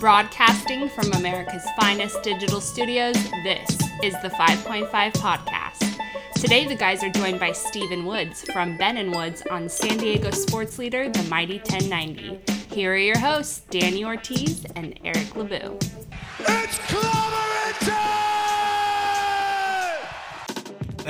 Broadcasting from America's finest digital studios, this is the 5.5 Podcast. Today, the guys are joined by Steven Woods from Ben and Woods on San Diego sports leader, the Mighty 1090. Here are your hosts, Danny Ortiz and Eric LeBeau. It's clobbering time!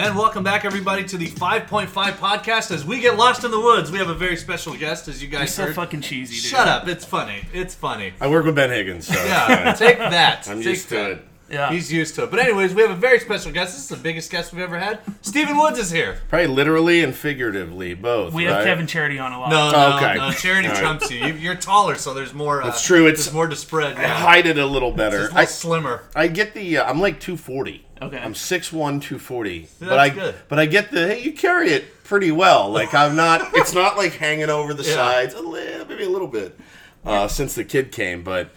And welcome back, everybody, to the 5.5 podcast. As we get lost in the woods, we have a very special guest, as you You're guys so fucking cheesy, dude. Shut up! It's funny. It's funny. I work with Ben Higgins, so Yeah, take that. I'm Take used to that. it. Yeah. He's used to it. But anyways, we have a very special guest. This is the biggest guest we've ever had. Steven Woods is here. Probably literally and figuratively, both. we right? have Kevin Charity on a lot. No, no, Okay. no. Charity All right. trumps you. you. You're taller, so there's more. Uh, That's true, it's- there's more to spread. I Yeah. hide it a little better. It's a I, little slimmer. I get the. Uh, I'm like 240. Okay. I'm 6'1", 240. but that's I good. but I get the. Hey, you carry it pretty well. Like I'm not. it's not like hanging over the Yeah. sides. A little, maybe a little bit. Uh, since the kid came, but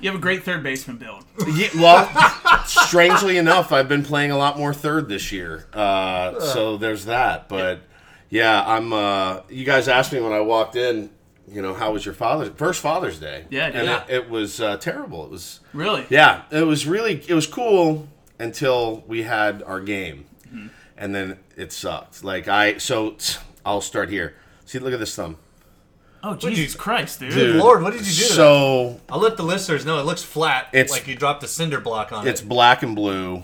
You have a great third baseman build. Yeah, well, strangely enough, I've been playing a lot more third this year. Uh, so there's that. But yeah, I'm. Uh, you guys asked me when I walked in. You know, how was your father's first Father's Day? Yeah, and yeah. It, it was uh, terrible. It was Really? yeah, it was really it was cool until we had our game, Mm-hmm. and then it sucked. Like I so I'll start here. See, look at this thumb. Oh, Jesus Christ, dude. Dude, Lord, what did you do? So I'll let the listeners know it looks flat. It's- like you dropped a cinder block on It's it. black and blue.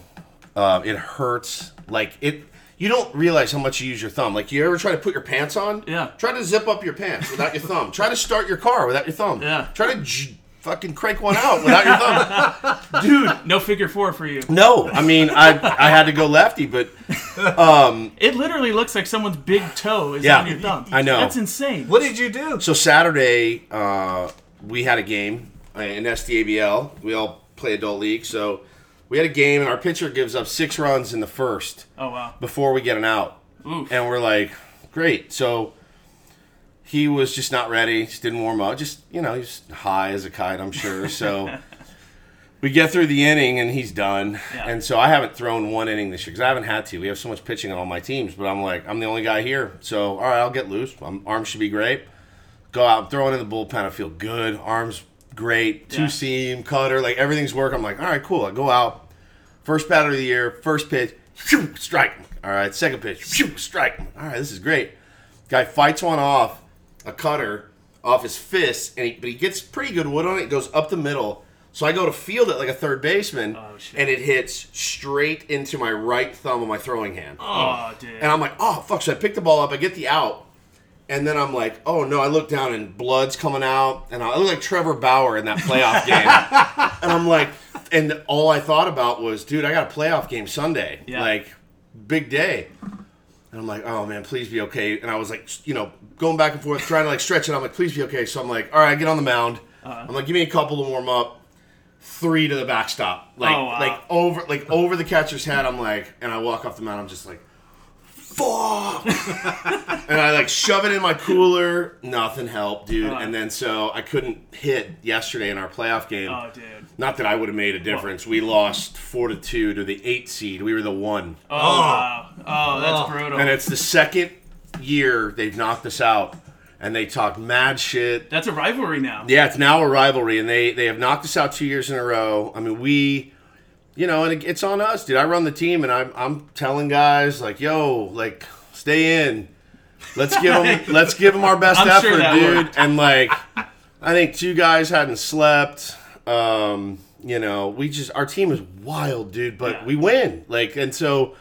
Uh, it hurts. Like it. You don't realize how much you use your thumb. Like you ever try to put your pants on? Yeah. Try to zip up your pants without your thumb. Try to start your car without your thumb. Yeah. Try to j- fucking crank one out without your thumb, dude. No figure four for you. No, I mean I I had to go lefty, but It literally looks like someone's big toe is Yeah, on your thumb. I know. That's insane. What did you do? so Saturday uh, we had a game in SDABL. We all play adult league, so we had a game, and our pitcher gives up six runs in the first. Oh, wow. before we get an out. Oof. And we're like, great. So he was just not ready, just didn't warm up. Just, you know, he's high as a kite, I'm sure. So we get through the inning and he's done. Yeah. And so I haven't thrown one inning this year because I haven't had to. We have so much pitching on all my teams, but I'm like, I'm the only guy here. So, all right, I'll get loose. My arms should be great. Go out, throw it in the bullpen. I feel good. Arms great. Two Yeah. seam, cutter, like everything's working. I'm like, all right, cool. I go out. First batter of the year, first pitch, strike. All right, second pitch, strike. All right, this is great. Guy fights one off, a cutter off his fist, and he, but he gets pretty good wood on it. It goes up the middle. So I go to field it like a third baseman, Oh, shit. and it hits straight into my right thumb of my throwing hand. Oh, oh. dude. And I'm like, oh fuck! So I pick the ball up, I get the out, and then I'm like, oh no! I look down and blood's coming out, and I look like Trevor Bauer in that playoff game. and I'm like, and all I thought about was, dude, I got a playoff game Sunday, Yeah. like big day. And I'm like, oh man, please be okay. And I was like, you know, going back and forth, trying to like stretch it. I'm like, please be okay. So I'm like, all right, get on the mound. Uh-huh. I'm like, give me a couple to warm up. Three to the backstop, like Oh, wow. like over like over the catcher's head. I'm like, and I walk off the mound. I'm just like, fuck. and I like shove it in my cooler. Nothing helped, dude. Uh. And then so I couldn't hit yesterday in our playoff game. oh, dude. Not that I would have made a difference. We lost four to two to the eight seed. We were the one, Oh, wow. Oh, that's Oh. brutal. and it's the second year they've knocked us out, and they talk mad shit. that's a rivalry now. Yeah, it's now a rivalry, and they they have knocked us out two years in a row. I mean, we, you know, and it, it's on us, dude. I run the team, and I'm I'm telling guys like, yo, like, stay in. Let's give them let's give them our best I'm effort, sure dude. worked. And like, I think two guys hadn't slept. Um, you know, we just our team is wild, dude, but Yeah. we win. Like, and so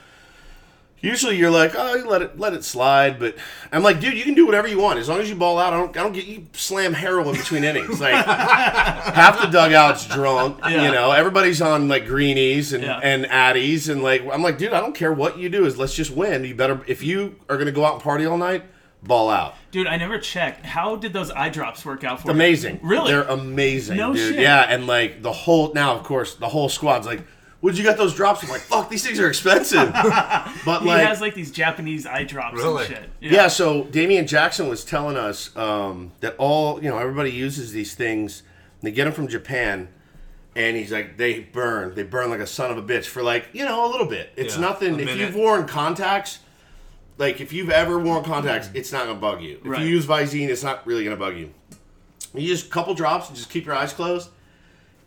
usually you're like, oh, you let it let it slide, but I'm like, dude, you can do whatever you want as long as you ball out. I don't I don't get you slam heroin between innings. Like half the dugout's drunk, Yeah. you know, everybody's on like greenies and Yeah. and addies, and like I'm like, dude, I don't care what you do, is let's just win. You better if you are gonna go out and party all night. ball out. Dude, I never checked. How did those eye drops work out for you? Amazing. Really? They're amazing, No dude. shit. Yeah, and like the whole now, of course, the whole squad's like, "Would you get those drops?" I'm like, "Fuck, these things are expensive." but like he like, has like these Japanese eye drops Really? and shit. yeah. So Damian Jackson was telling us um, that all you know, everybody uses these things. They get them from Japan, and he's like, they burn. They burn like a son of a bitch for like you know a little bit. It's Yeah, nothing. a If minute. you've worn contacts. Like if you've ever worn contacts, it's not gonna bug you. If Right. you use Visine, it's not really gonna bug you. You use a couple drops and just keep your eyes closed,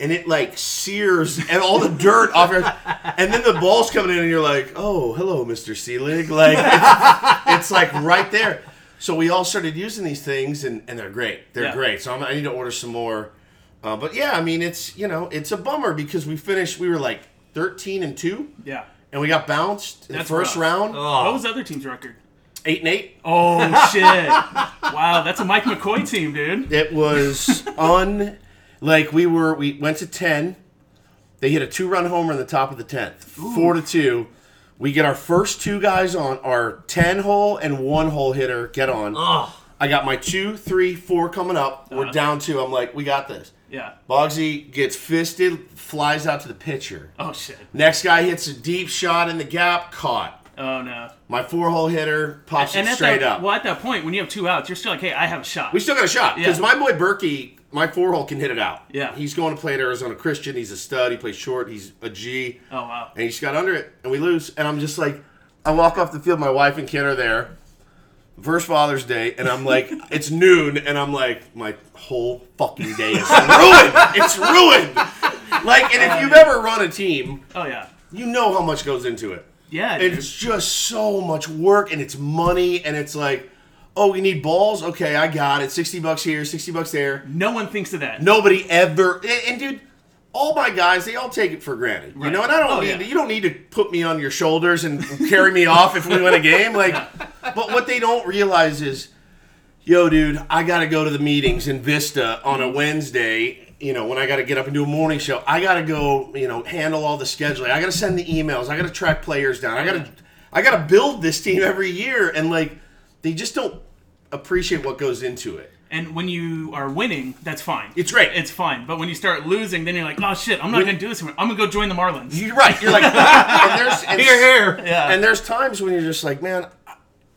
and it like sears and all the dirt off your. And then the ball's coming in, and you're like, "Oh, hello, Mister Seelig." Like it's, it's like right there. So we all started using these things, and, and they're great. They're Yeah. great. So I'm, I need to order some more. Uh, but yeah, I mean, it's you know, it's a bummer because we finished. We were like 13 and two, Yeah. and we got bounced in That's the first rough. round, What was the other team's record? eight and eight. Oh shit! wow, that's a Mike McCoy team, dude. It was un like we were we went to ten. They hit a two run homer in the top of the tenth. Four to two. We get our first two guys on our ten hole and one hole hitter get on. Oh, I got my two, three, four coming up. We're uh-huh. down two. I'm like, we got this. Yeah. Boggsy gets fisted, flies out to the pitcher. Oh shit. Next guy hits a deep shot in the gap, caught. Oh no. My four hole hitter pops it at straight that, up. well, at that point, when you have two outs, you're still like, hey, I have a shot. We still got a shot because Yeah. my boy Berkey, my four hole can hit it out. Yeah. he's going to play at Arizona Christian. He's a stud. He plays short. He's a G, oh wow. and he just got under it, and we lose. And I'm just like, I walk off the field. My wife and kid are there. First Father's Day, and I'm like, it's noon, and I'm like, my whole fucking day is ruined. It's ruined. Like, and if you've ever run a team, Oh yeah. you know how much goes into it. Yeah. dude. It's just so much work and it's money and it's like, oh, we need balls. Okay, I got it. Sixty bucks here, sixty bucks there. no one thinks of that. Nobody ever. And, and dude, all my guys, they all take it for granted. You know, and I don't Oh, need. yeah. To, you don't need to put me on your shoulders and carry me off if we win a game. Like, but what they don't realize is, yo, dude, I got to go to the meetings in Vista on a mm-hmm. Wednesday. You know, when I got to get up and do a morning show, I got to go. You know, handle all the scheduling. I got to send the emails. I got to track players down. I got to, I got to build this team every year, and like, they just don't appreciate what goes into it. And when you are winning, that's fine. It's great. It's fine. But when you start losing, then you're like, oh shit, I'm not gonna do this anymore. I'm gonna go join the Marlins. You're right. You're like, and there's and, here, here. Yeah. and there's times when you're just like, man,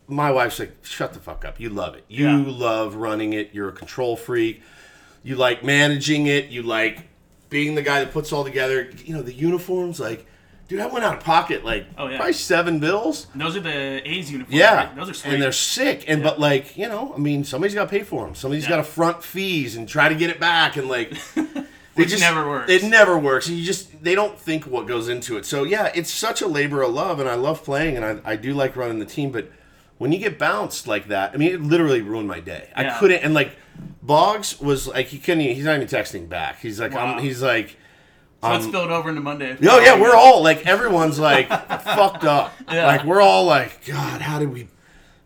my wife's like, shut the fuck up. You love it. You Yeah. love running it. You're a control freak. You like managing it. You like being the guy that puts it all together. You know the uniforms. Like, dude, I went out of pocket like Oh, yeah. probably seven bills. Those are the A's uniforms. Yeah, right? Those are sweet. and they're sick. And but like you know, I mean, somebody's got to pay for them. Somebody's Yeah. got to front fees and try to get it back. And like, they Which never works. It never works. You just they don't think what goes into it. So yeah, it's such a labor of love, and I love playing, and I, I do like running the team. But when you get bounced like that, I mean, it literally ruined my day. I couldn't. And like, Boggs was like, he couldn't. Even, he's not even texting back. He's like, Wow. I'm, he's like. So it um, spilled over into Monday. Oh yeah, we're all like everyone's like fucked up. Yeah. Like we're all like, God, how did we,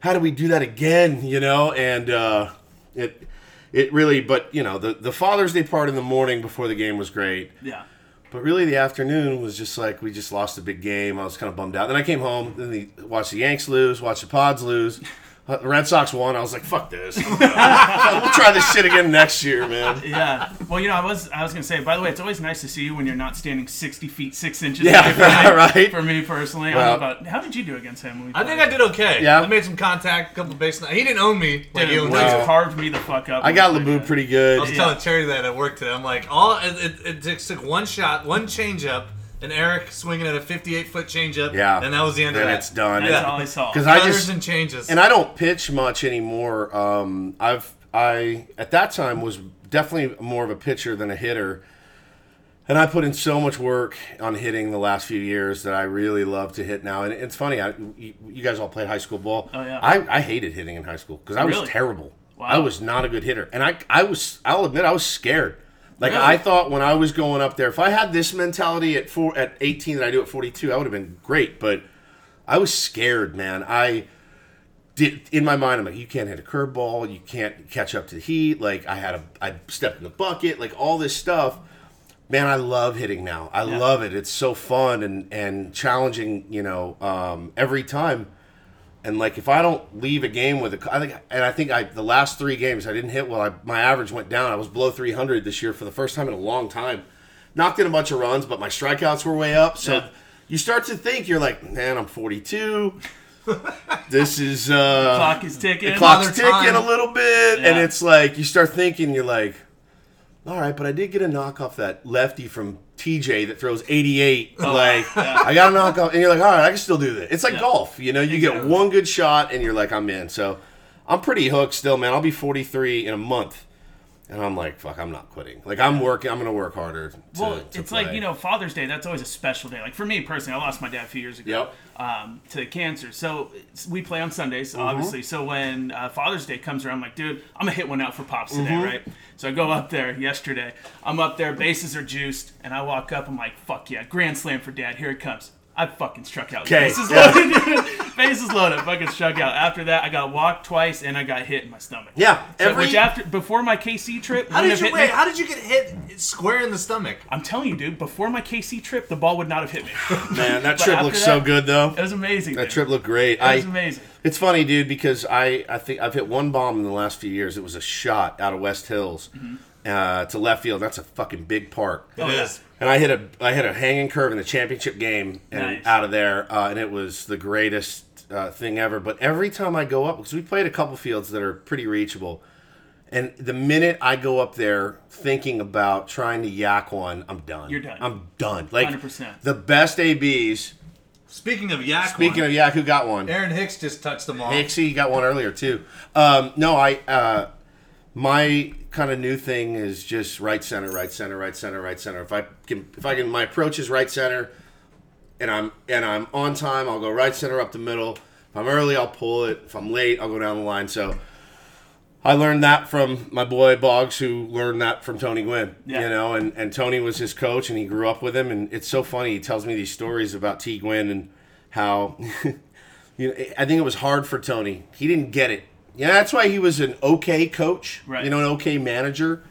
how did we do that again? You know, and uh, it, it really. But you know, the the Father's Day part in the morning before the game was great. Yeah. But really, the afternoon was just like we just lost a big game. I was kind of bummed out. Then I came home, then the, watched the Yanks lose, watched the Pods lose. Uh, The Red Sox won. I was like, "Fuck this! we'll try this shit again next year, man." Yeah. Well, you know, I was I was gonna say. By the way, it's always nice to see you when you're not standing 60 feet six inches. Yeah, away from right. For me personally, Well- I don't know about how did you do against him? I think? I did okay. Yeah. I made some contact, a couple of base. He didn't own me like Dude, he owns Woods you. No. carved me the fuck up. I got when LeBeau pretty good. I was telling Terry that at work today. I'm like, all it, it, it just took one shot, one changeup, and Eric swinging at a 58 foot changeup. Yeah. and that was the end of Then that. it's done. That's Yeah. all I saw. Because I Cutters just and changes. and I don't pitch much anymore. Um, I've I at that time was definitely more of a pitcher than a hitter, and I put in so much work on hitting the last few years that I really love to hit now. And it's funny, I, you, you guys all played high school ball. Oh, yeah. I, I hated hitting in high school because I was Really? terrible. Wow. I was not a good hitter, and I I was I'll admit I was scared. Like Really? I thought when I was going up there, if I had this mentality at four at 18 that I do at 42, I would have been great. But I was scared, man. I did in my mind. I'm like, you can't hit a curveball. You can't catch up to the heat. Like I had a, I stepped in the bucket. Like all this stuff. Man, I love hitting now. I love it. It's so fun and and challenging. You know, um, every time. And like if I don't leave a game with a, I think, and I think I the last three games I didn't hit well. I, my average went down. I was below 300 this year for the first time in a long time. Knocked in a bunch of runs, but my strikeouts were way up. So Yeah. you start to think you're like, man, I'm 42. this is uh, Clock is ticking. the clock's Father ticking time. a little bit, and it's like you start thinking you're like, all right, but I did get a knockoff that lefty from TJ that throws 88. like I got a knockoff. and you're like, all right, I can still do that. It's like Yeah. golf, you know. You get one good shot, and you're like, I'm in. So I'm pretty hooked still, man. I'll be 43 in a month. And I'm like, fuck, I'm not quitting. Like I'm working. I'm gonna work harder. To, Well, to it's like you know Father's Day. That's always a special day. Like for me personally, I lost my dad a few years ago Yep. um, to cancer. So we play on Sundays, Mm-hmm. obviously. So when uh, Father's Day comes around, I'm like, dude, I'm gonna hit one out for pops today, Mm-hmm. right? So I go up there yesterday. I'm up there, bases are juiced, and I walk up. I'm like, fuck yeah, grand slam for dad. Here it comes. I fucking struck out. 'Kay, Bases yeah. loaded. dude. Bases loaded. Fucking struck out. After that, I got walked twice and I got hit in my stomach. Yeah, So, every- which after before my KC trip, How did you hit wait? me. How did you get hit square in the stomach? I'm telling you, dude, before my KC trip, the ball would not have hit me. man, that trip after looks so good though. It was amazing. That dude. trip looked great. It I was amazing. It's funny, dude, because I, I think I've hit one bomb in the last few years. It was a shot out of West Hills uh, to left field. That's a fucking big park. It is. Oh, yeah. And I hit a I hit a hanging curve in the championship game and Nice. out of there, uh, and it was the greatest uh, thing ever. But every time I go up, because we played a couple fields that are pretty reachable, and the minute I go up there thinking about trying to yak one, I'm done. You're done. I'm done. Like 100%. the best abs. Speaking of yak, Speaking one, of yak, who got one? Aaron Hicks just touched them all. Hixie got one earlier too. Um, no, I uh, my kind of new thing is just right center, right center, right center, right center. If I can, if I can, my approach is right center, and I'm and I'm on time, I'll go right center up the middle. If I'm early, I'll pull it. If I'm late, I'll go down the line. So. I learned that from my boy Boggs, who learned that from Tony Gwynn. Yeah. You know, and, and Tony was his coach, and he grew up with him. And it's so funny. He tells me these stories about T. Gwynn and how, you know, I think it was hard for Tony. He didn't get it. Yeah, that's why he was an okay coach. Right. You know, an okay manager.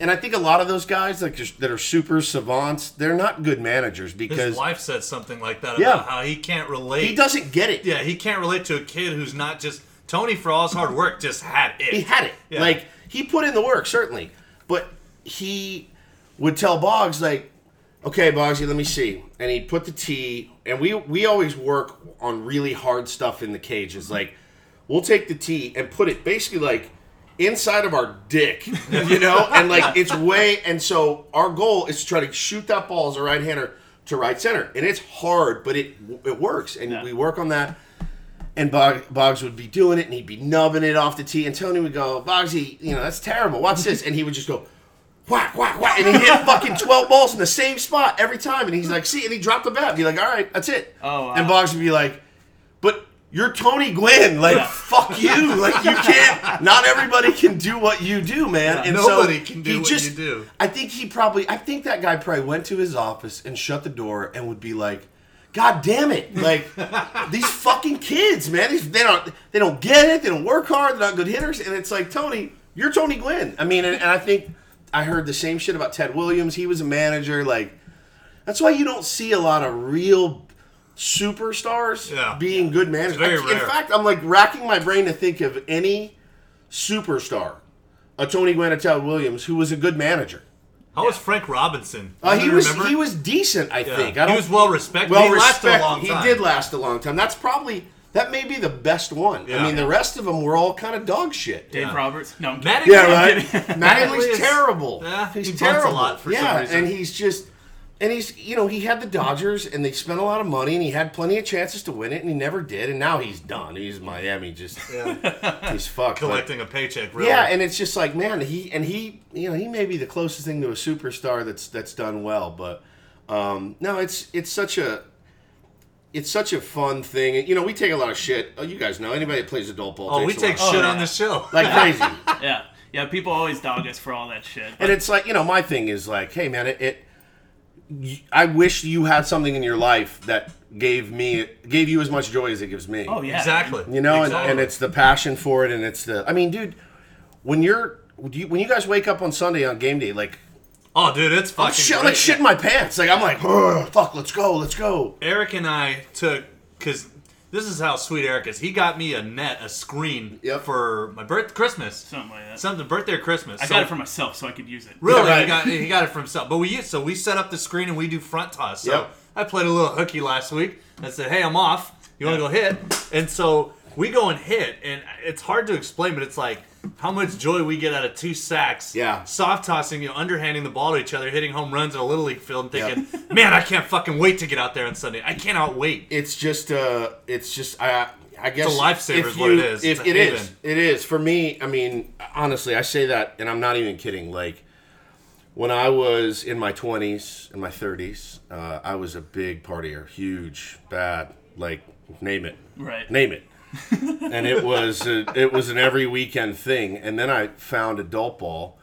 And I think a lot of those guys, like just- that are super savants, they're not good managers because His wife said something like that Yeah. about how he can't relate. he doesn't get it. Yeah, he can't relate to a kid who's not just Tony for all his hard work. Just had it. he had it. Yeah. Like he put in the work certainly, but he would tell Boggs like, "Okay, Boggsy, let me see," and he'd put the tee, and we we always work on really hard stuff in the cages. Like we'll take the tee and put it basically like inside of our dick, you know, and like it's way. And so our goal is to try to shoot that ball as a right hander to right center, and it's hard, but it it works, and Yeah. we work on that. And Bog, Boggs would be doing it, and he'd be nubbing it off the tee. And Tony would go, Boggsy, you know, that's terrible. Watch this. And he would just go, whack, whack, whack. And he hit fucking 12 balls in the same spot every time. And he's like, see, and he dropped the bat. Be like, all right, that's it. Oh, wow. And Boggs would be like, but you're Tony Gwynn. Like, Yeah. fuck you. Like, you can't, not everybody can do what you do, man. and Nobody so can do what just- you do. I think he probably, I think that guy probably went to his office and shut the door and would be like, God damn it! Like these fucking kids, man. These, they don't they don't get it. They don't work hard. They're not good hitters. And it's like Tony, you're Tony Gwynn. I mean, and, and I think I heard the same shit about Ted Williams. He was a manager. Like that's why you don't see a lot of real superstars Yeah. being good managers. very In rare. fact, I'm like racking my brain to think of any superstar, a Tony Gwynn, a Ted Williams, who was a good manager. How was Frank Robinson? Uh, he was remember? he was decent, I Yeah. think. I He was well respected. well he lasted a respected. long He did last a long time. That's probably that may be the best one. I mean, the rest of them were all kind of dog shit. Dave Yeah. Roberts. No, I'm Matty- kidding. Yeah, I'm right. kidding. Mattingly's- terrible. Yeah, he's he bunts a terrible. lot for some yeah, reason. and he's just, and he's you know he had the Dodgers and they spent a lot of money and he had plenty of chances to win it and he never did and now he's done. He's Miami just he's fucked. but- collecting a paycheck. Really. yeah, and it's just like man, he and he, you know, he may be the closest thing to a superstar that's that's done well, but um, no, it's it's such a it's such a fun thing. And, you know, we take a lot of shit. Oh, you guys know anybody that plays adult ball. oh, we takes a take lot. shit Oh, on the show. like crazy. Yeah, yeah. People always dog us for all that shit. and it's like you know, my thing is like, hey man, it. it y- I wish you had something in your life that gave me gave you as much joy as it gives me. oh yeah, exactly. You know, and, Exactly. and it's the passion for it, and it's the. I mean, dude, when you're when you, when you guys wake up on Sunday on game day, like oh, dude, it's fucking. I'm shit, great. like shitting my pants. Like I'm like, "Ugh, fuck, let's go, let's go. Eric and I took because This is how sweet Eric is. He got me a net, a screen Yep. for my birth, Christmas, Something like that. something birthday or Christmas. I So- got it for myself so I could use it. Really, Yeah, right. he got he got it for himself. But we use so we set up the screen and we do front toss. So Yep. I played a little hooky last week. I said, "Hey, I'm off. You want to go hit?" And so we go and hit, and it's hard to explain, but it's like how much joy we get out of two sacks. Yeah. soft tossing, you know, underhanding the ball to each other, hitting home runs in a little league field, and Yep. thinking, "Man, I can't fucking wait to get out there on Sunday. I cannot wait." it's just uh it's just I I guess It's a lifesaver if is what it is. If It's a it is, haven. it is for me. I mean, honestly, I say that, and I'm not even kidding. Like when I was in my 20s and my 30s, uh, I was a big partier, huge, bad, like name it, Right. name it. And it was a, it was an every weekend thing. And then I found adult ball,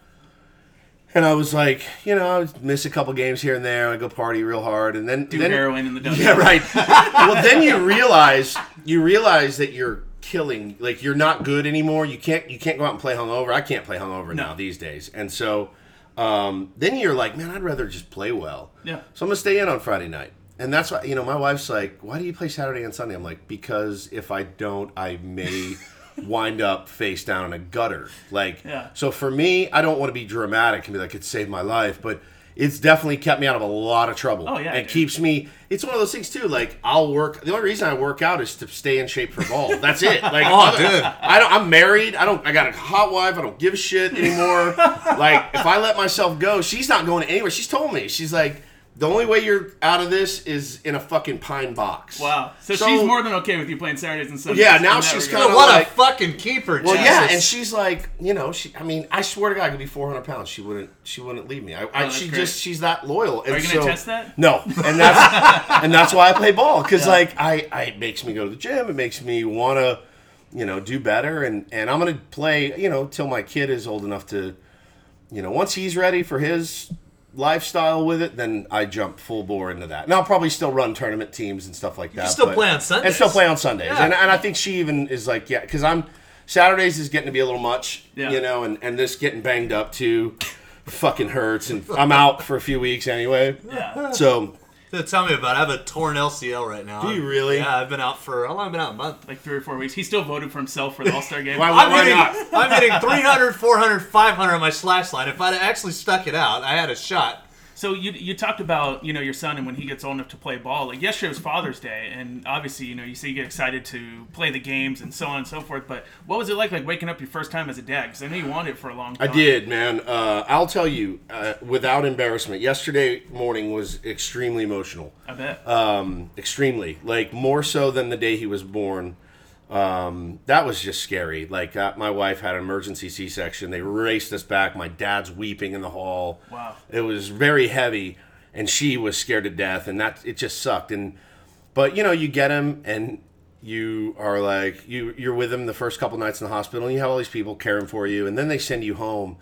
and I was like, you know, I would miss a couple games here and there. I go party real hard, and then Do then, heroin in the dungeon. yeah, right. well, then you realize you realize that you're killing, like you're not good anymore. You can't you can't go out and play hungover. I can't play hungover now these days, and so um, then you're like, man, I'd rather just play well. Yeah. So I'm gonna stay in on Friday night, and that's why you know my wife's like, why do you play Saturday and Sunday? I'm like, because if I don't, I may. wind up face down in a gutter like Yeah. so for me i don't want to be dramatic and be like it saved my life but it's definitely kept me out of a lot of trouble Oh, yeah, and dude. keeps me it's one of those things too like i'll work the only reason i work out is to stay in shape for ball that's it like Oh, other- dude. i don't i'm married i don't i got a hot wife i don't give a shit anymore like if i let myself go she's not going anywhere she's told me she's like the only way you're out of this is in a fucking pine box Wow. So, So- she's more than okay with you playing Saturdays and Sundays. Yeah, now she's kinda what like- a fucking keeper! Well, Jesus. yeah, and she's like, you know, she. I mean, I swear to God, I could be 400 pounds. She wouldn't. She wouldn't leave me. I, I Oh, that's she great. just. She's that loyal. And Are you gonna so- test that? No, and that's and that's why I play ball because like I, I, it makes me go to the gym. It makes me want to, you know, do better. And and I'm gonna play, you know, till my kid is old enough to, you know, once he's ready for his lifestyle with it, then I jump full bore into that. And I'll probably still run tournament teams and stuff like that. still but- play on Sundays. And still play on Sundays. Yeah. And, and I think she even is like, yeah, because I'm Saturdays is getting to be a little much, Yeah. you know, and and this getting banged up too, fucking hurts, and I'm out for a few weeks anyway. Yeah. So Tell me about. it. I have a torn LCL right now. Do you really? Yeah, I've been out for how long? I've been out a month. Like three or four weeks. He still voted for himself for the All Star game. Why- I'm why hitting, not? I'm hitting 300, 400, 500 on my slash line. If I'd actually stuck it out, I had a shot. So you you talked about you know your son and when he gets old enough to play ball. Like yesterday was Father's Day, and obviously you know you say you get excited to play the games and so on and so forth. But what was it like like waking up your first time as a dad? Because I know you wanted it for a long time. I did, man. Uh, I'll tell you, uh, without embarrassment, yesterday morning was extremely emotional. I bet. Um, extremely, like more so than the day he was born. Um, that was just scary. Like uh, my wife had an emergency C-section. They raced us back. My dad's weeping in the hall. Wow. It was very heavy, and she was scared to death, and that it just sucked. And but you know, you get him, and you are like you you're with him the first couple nights in the hospital, and you have all these people caring for you, and then they send you home,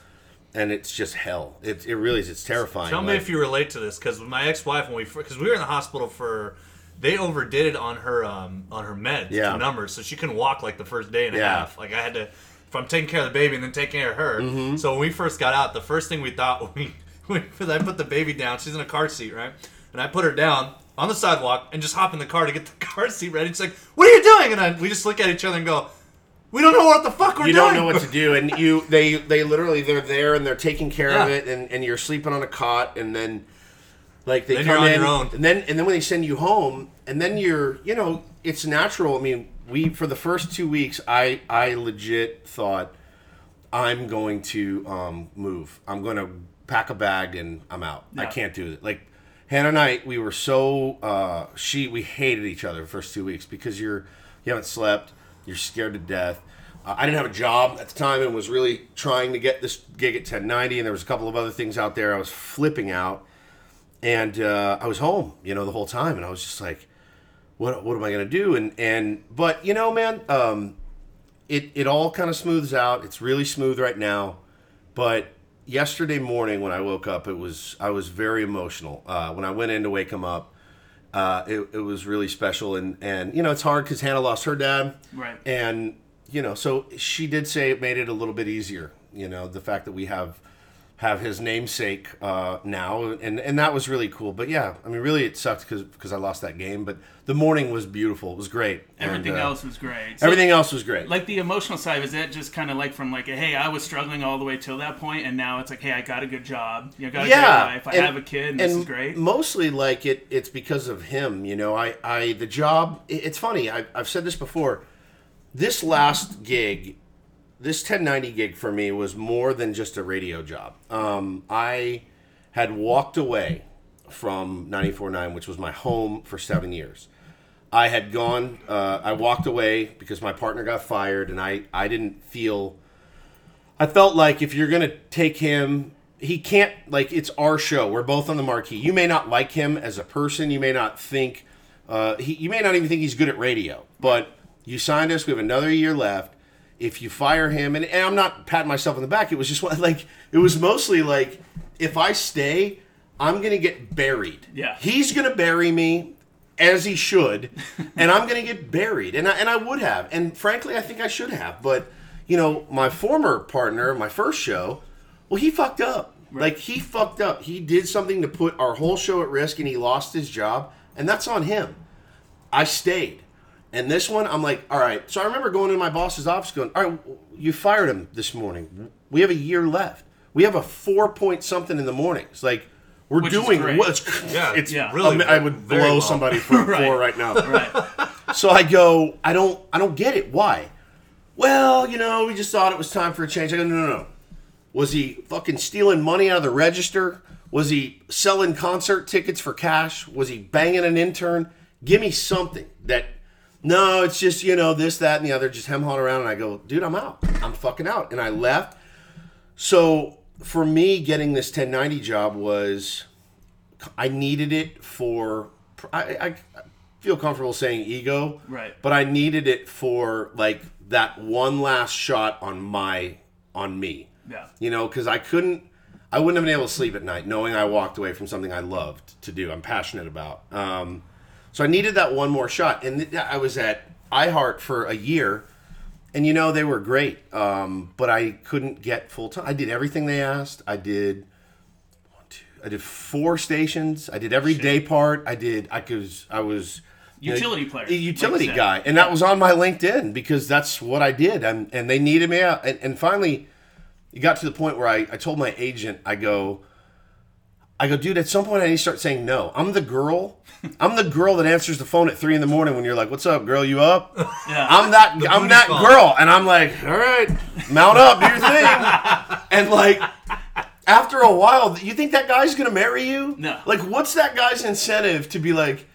and it's just hell. It it really is. It's terrifying. Tell me Like- if you relate to this, because my ex-wife, when we, because we were in the hospital for, they overdid it on her, um, on her meds, Yeah. the numbers, so she couldn't walk like the first day and a Yeah. half. Like I had to, if I'm taking care of the baby and then taking care of her. Mm-hmm. So when we first got out, the first thing we thought we, we, because I put the baby down, she's in a car seat, right, and I put her down on the sidewalk and just hop in the car to get the car seat ready. She's like, "What are you doing?" And I, we just look at each other and go. We don't know what the fuck we're you doing. don't know what to do and you they they literally they're there and they're taking care of it and, and you're sleeping on a cot and then like they Then come in and then and then when they send you home and then you're you know it's natural. I mean we for the first two weeks i i legit thought i'm going to um move. I'm going to pack a bag and i'm out. I can't do it. Like hannah and i we were so uh she we hated each other the first two weeks because you're you haven't slept you're scared to death. Uh, I didn't have a job at the time and was really trying to get this gig at 1090, and there was a couple of other things out there. I was flipping out, and uh, I was home, you know, the whole time, and I was just like, "What? What am I gonna do?" And and but you know, man, um, it it all kind of smooths out. It's really smooth right now, but yesterday morning when I woke up, it was I was very emotional. Uh, when I went in to wake him up, uh, it, it was really special, and and you know, it's hard because Hannah lost her dad, Right. and you know, so she did say it made it a little bit easier. You know, the fact that we have have his namesake uh, now, and and that was really cool. But yeah, I mean, really, it sucked because because I lost that game. But the morning was beautiful. It was great. And, Everything uh, else was great. So, Everything else was great. Like the emotional side, is that just kind of like from like, hey, I was struggling all the way till that point, and now it's like, hey, I got a good job, you know, got a yeah, great life, I and- have a kid, and this is great. Mostly, like it, it's because of him. You know, I, I, the job. it- It's funny. I, I've said this before. This last gig, this 1090 gig for me was more than just a radio job. Um, I had walked away from 94.9, which was my home for seven years. I had gone. Uh, I walked away because my partner got fired, and I, I didn't feel. I felt like if you're gonna take him, he can't like it's our show. We're both on the marquee. You may not like him as a person. You may not think uh, he. You may not even think he's good at radio. But you signed us. We have another year left. If you fire him, and, and I'm not patting myself on the back. It was just like it was mostly like if I stay, I'm gonna get buried. Yeah. he's gonna bury me as he should, and I'm gonna get buried, and I, and I would have, and frankly, I think I should have, but you know, my former partner, my first show, well, he fucked up. Like he fucked up. He did something to put our whole show at risk, and he lost his job, and that's on him. I stayed, and this one, I'm like, all right. So I remember going into my boss's office, going, all right, you fired him this morning. We have a year left. We have a four point something in the morning. It's Like we're Which doing what's Yeah, it's Yeah. really. I would blow well. somebody for a Right. four right now. right. So I go, I don't, I don't get it. Why? Well, you know, we just thought it was time for a change. I go, no, no, no. Was he fucking stealing money out of the register? Was he selling concert tickets for cash? Was he banging an intern? Give me something that. No, it's just you know this, that, and the other. Just hem hawing around, and I go, dude, I'm out. I'm fucking out, and I left. So for me, getting this 1090 job was I needed it for. I, I feel comfortable saying ego, Right. But I needed it for like that one last shot on my on me. Yeah. You know, because I couldn't. I wouldn't have been able to sleep at night knowing I walked away from something I loved to do. I'm passionate about. Um, so I needed that one more shot, and I was at iHeart for a year, and you know they were great, um, but I couldn't get full time. I did everything they asked. I did. one, two, I did four stations. I did every day part. I did. I was. I was. know, Utility player, a utility like guy, and that was on my LinkedIn because that's what I did, and and they needed me out, and, and finally, it got to the point where I, I told my agent, I go, I go, dude, at some point I need to start saying no. I'm the girl. I'm the girl that answers the phone at three in the morning when you're like, "What's up, girl? You up?" Yeah. I'm that. I'm booty that call. girl, and I'm like, "All right, mount up, do your thing." and like, after a while, you think that guy's gonna marry you? No. Like, what's that guy's incentive to be like,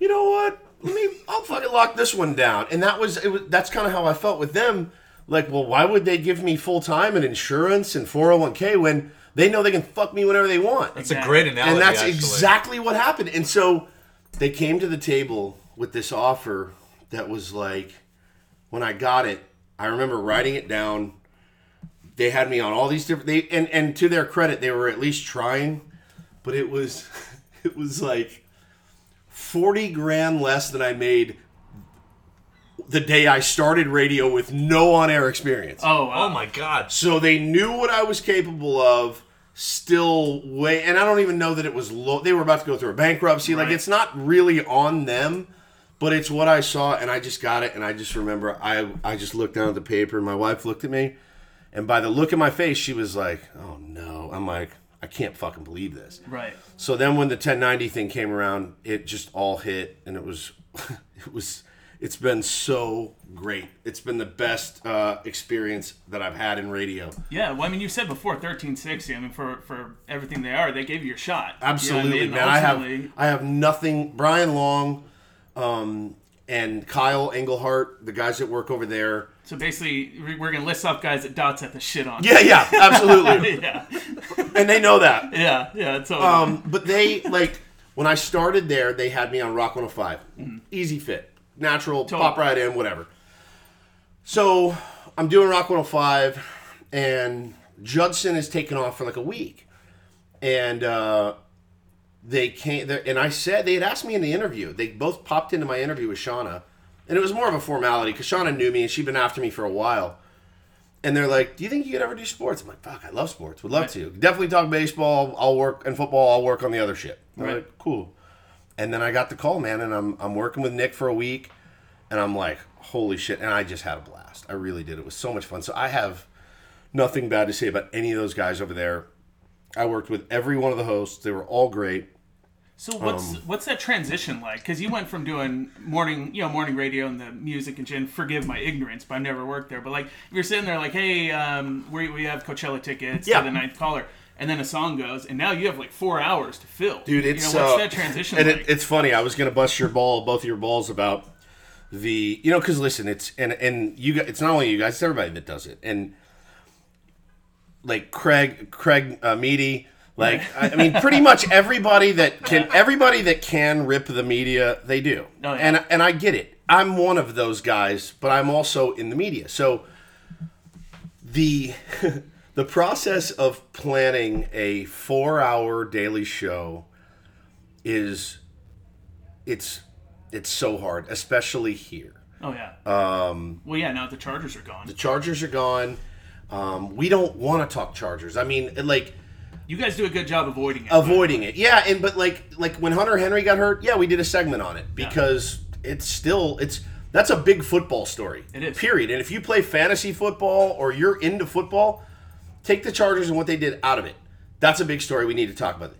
you know what? Let me. I'll fucking lock this one down. And that was. It was. That's kind of how I felt with them. Like, well, why would they give me full time and insurance and 401k when they know they can fuck me whenever they want? That's a great analogy. and that's actually. exactly what happened. And so they came to the table with this offer that was like, when I got it, I remember writing it down. They had me on all these different. They and and to their credit, they were at least trying, but it was, it was like forty grand less than I made the day I started radio with no on-air experience. Oh, wow. Oh my god. So they knew what I was capable of. Still way, and I don't even know that it was low. They were about to go through a bankruptcy. Like it's not really on them, but it's what I saw, and I just got it. And I just remember, I I just looked down at the paper, and my wife looked at me, and by the look in my face, she was like, "Oh no!" I'm like, "I can't fucking believe this." Right. So then when the 1090 thing came around, it just all hit, and it was, it was, it's been so great. It's been the best uh, experience that I've had in radio. Yeah, well, I mean, you said before 1360. I mean, for for everything they are, they gave you your shot. You know Absolutely, I man. I have, I have nothing. Brian Long, um, and Kyle Engelhart, the guys that work over there. So basically, we- we're gonna list off guys that Dots have to shit on. Yeah, yeah, absolutely, yeah, and they know that. yeah, yeah. So Um, but they like when I started there, they had me on Rock 105. Easy fit, natural, pop right in, whatever. So I'm doing Rock 105, and Judson is taken off for like a week, and uh, they came. there- And I said they had asked me in the interview. They both popped into my interview with Shauna, and it was more of a formality because Shauna knew me and she'd been after me for a while. and they're like, "Do you think you could ever do sports?" I'm like, "Fuck, I love sports. Would love to. Definitely talk baseball. I'll work and football. I'll work on the other shit." I'm Right. like, "Cool." And then I got the call, man, and I'm I'm working with Nick for a week, and I'm like, "Holy shit!" And I just had a blast. I really did. It was so much fun. So I have nothing bad to say about any of those guys over there. I worked with every one of the hosts. They were all great. So what's Um, what's that transition like? Because you went from doing morning, you know, morning radio and the music and and Forgive my ignorance, but I've never worked there. But like, if you're sitting there, like, hey, um, we we have Coachella tickets Yeah. to the ninth caller, and then a song goes, and now you have like four hours to fill. Dude, it's you know, what's uh, that transition and like? it, it's funny. I was gonna bust your ball, both of your balls about the, you know, because listen, it's and and you guys, it's not only you guys, it's everybody that does it, and like Craig, Craig uh, Meady, like I I mean, pretty much everybody that can, everybody that can rip the media, they do, Oh, yeah. and and I get it. I'm one of those guys, but I'm also in the media, so the the process of planning a four hour daily show is it's it's so hard especially here oh yeah. Um. Well, yeah. Now the Chargers are gone, the chargers are gone um, we don't want to talk chargers i mean like you guys do a good job avoiding it. avoiding it yeah and but like like when hunter henry got hurt yeah we did a segment on it because it's still it's that's a big football story It is. period and if you play fantasy football or you're into football take the chargers and what they did out of it. That's a big story we need to talk about. It.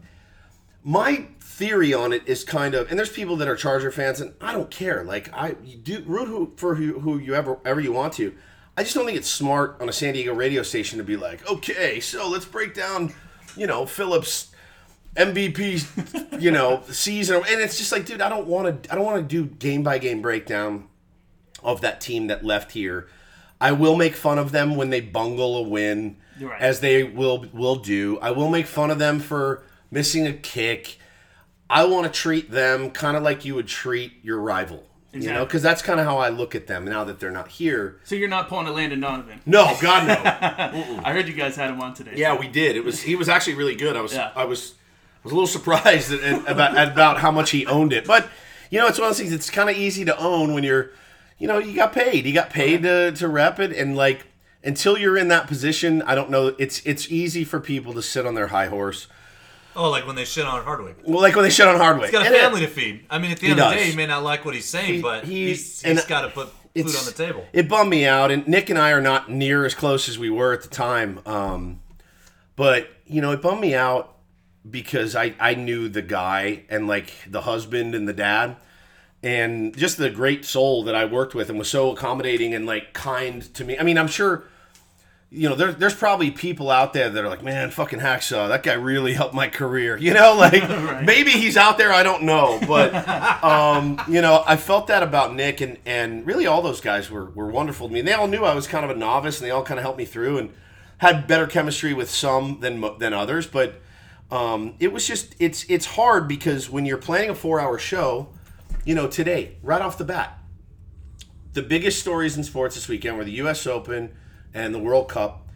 my theory on it is kind of and there's people that are charger fans and i don't care. Like i do root who, for who, who you ever ever you want to. I just don't think it's smart on a san diego radio station to be like okay so let's break down you know phillips mvp you know season. And it's just like dude i don't want to i don't want to do game by game breakdown of that team that left here. I will make fun of them when they bungle a win right. as they will will do i will make fun of them for missing a kick I want to treat them kind of like you would treat your rival. You know, because that's kind of how I look at them now that they're not here. So you're not pulling a Landon Donovan. No, God no. I heard you guys had him on today. yeah, we did. It was he was actually really good. I was Yeah. I was I was a little surprised at, at- about about how much he owned it. But you know, it's one of those things. It's kind of easy to own when you're, you know, you got paid. You got paid to to rep it, and like until you're in that position, I don't know. It's it's easy for people to sit on their high horse. Oh, like when they shit on Hardwick. Well, like when they shit on Hardwick. He's got a And it- family to feed. I mean, at the end of the day, he may not like what he's saying, He- but he, he's, he's got to put food on the table. It bummed me out, and Nick and I are not near as close as we were at the time. Um, but you know, it bummed me out because I I knew the guy and like the husband and the dad, and just the great soul that I worked with and was so accommodating and like kind to me. I mean, I'm sure. You know, there, there's probably people out there that are like, man, fucking hacksaw. That guy really helped my career. You know, like maybe he's out there. I don't know, but um, you know, I felt that about Nick and and really all those guys were were wonderful to me. And they all knew I was kind of a novice, and they all kind of helped me through and had better chemistry with some than than others. But um, it was just it's it's hard because when you're planning a four hour show, you know, today right off the bat, the biggest stories in sports this weekend were the U.S. Open and the World Cup,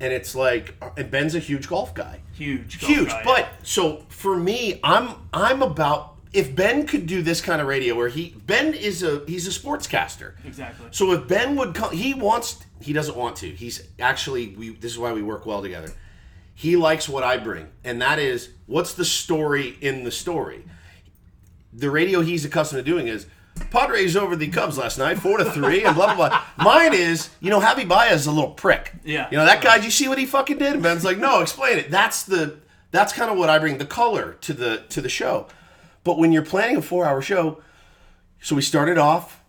and it's like and Ben's a huge golf guy Huge. golf huge. guy. But so for me, I'm I'm about if Ben could do this kind of radio where he Ben is a he's a sportscaster. Exactly. So if Ben would come, he wants he doesn't want to. He's actually we this is why we work well together. He likes what I bring, and that is what's the story in the story. The radio he's accustomed to doing is Padres over the Cubs last night, four to three, and blah blah blah. Mine is, you know, Javi Baez is a little prick. Yeah. You know that guy. Did you see what he fucking did? And Ben's like, no, explain it. That's the that's kind of what I bring the color to the to the show. But when you're planning a four hour show, so we started off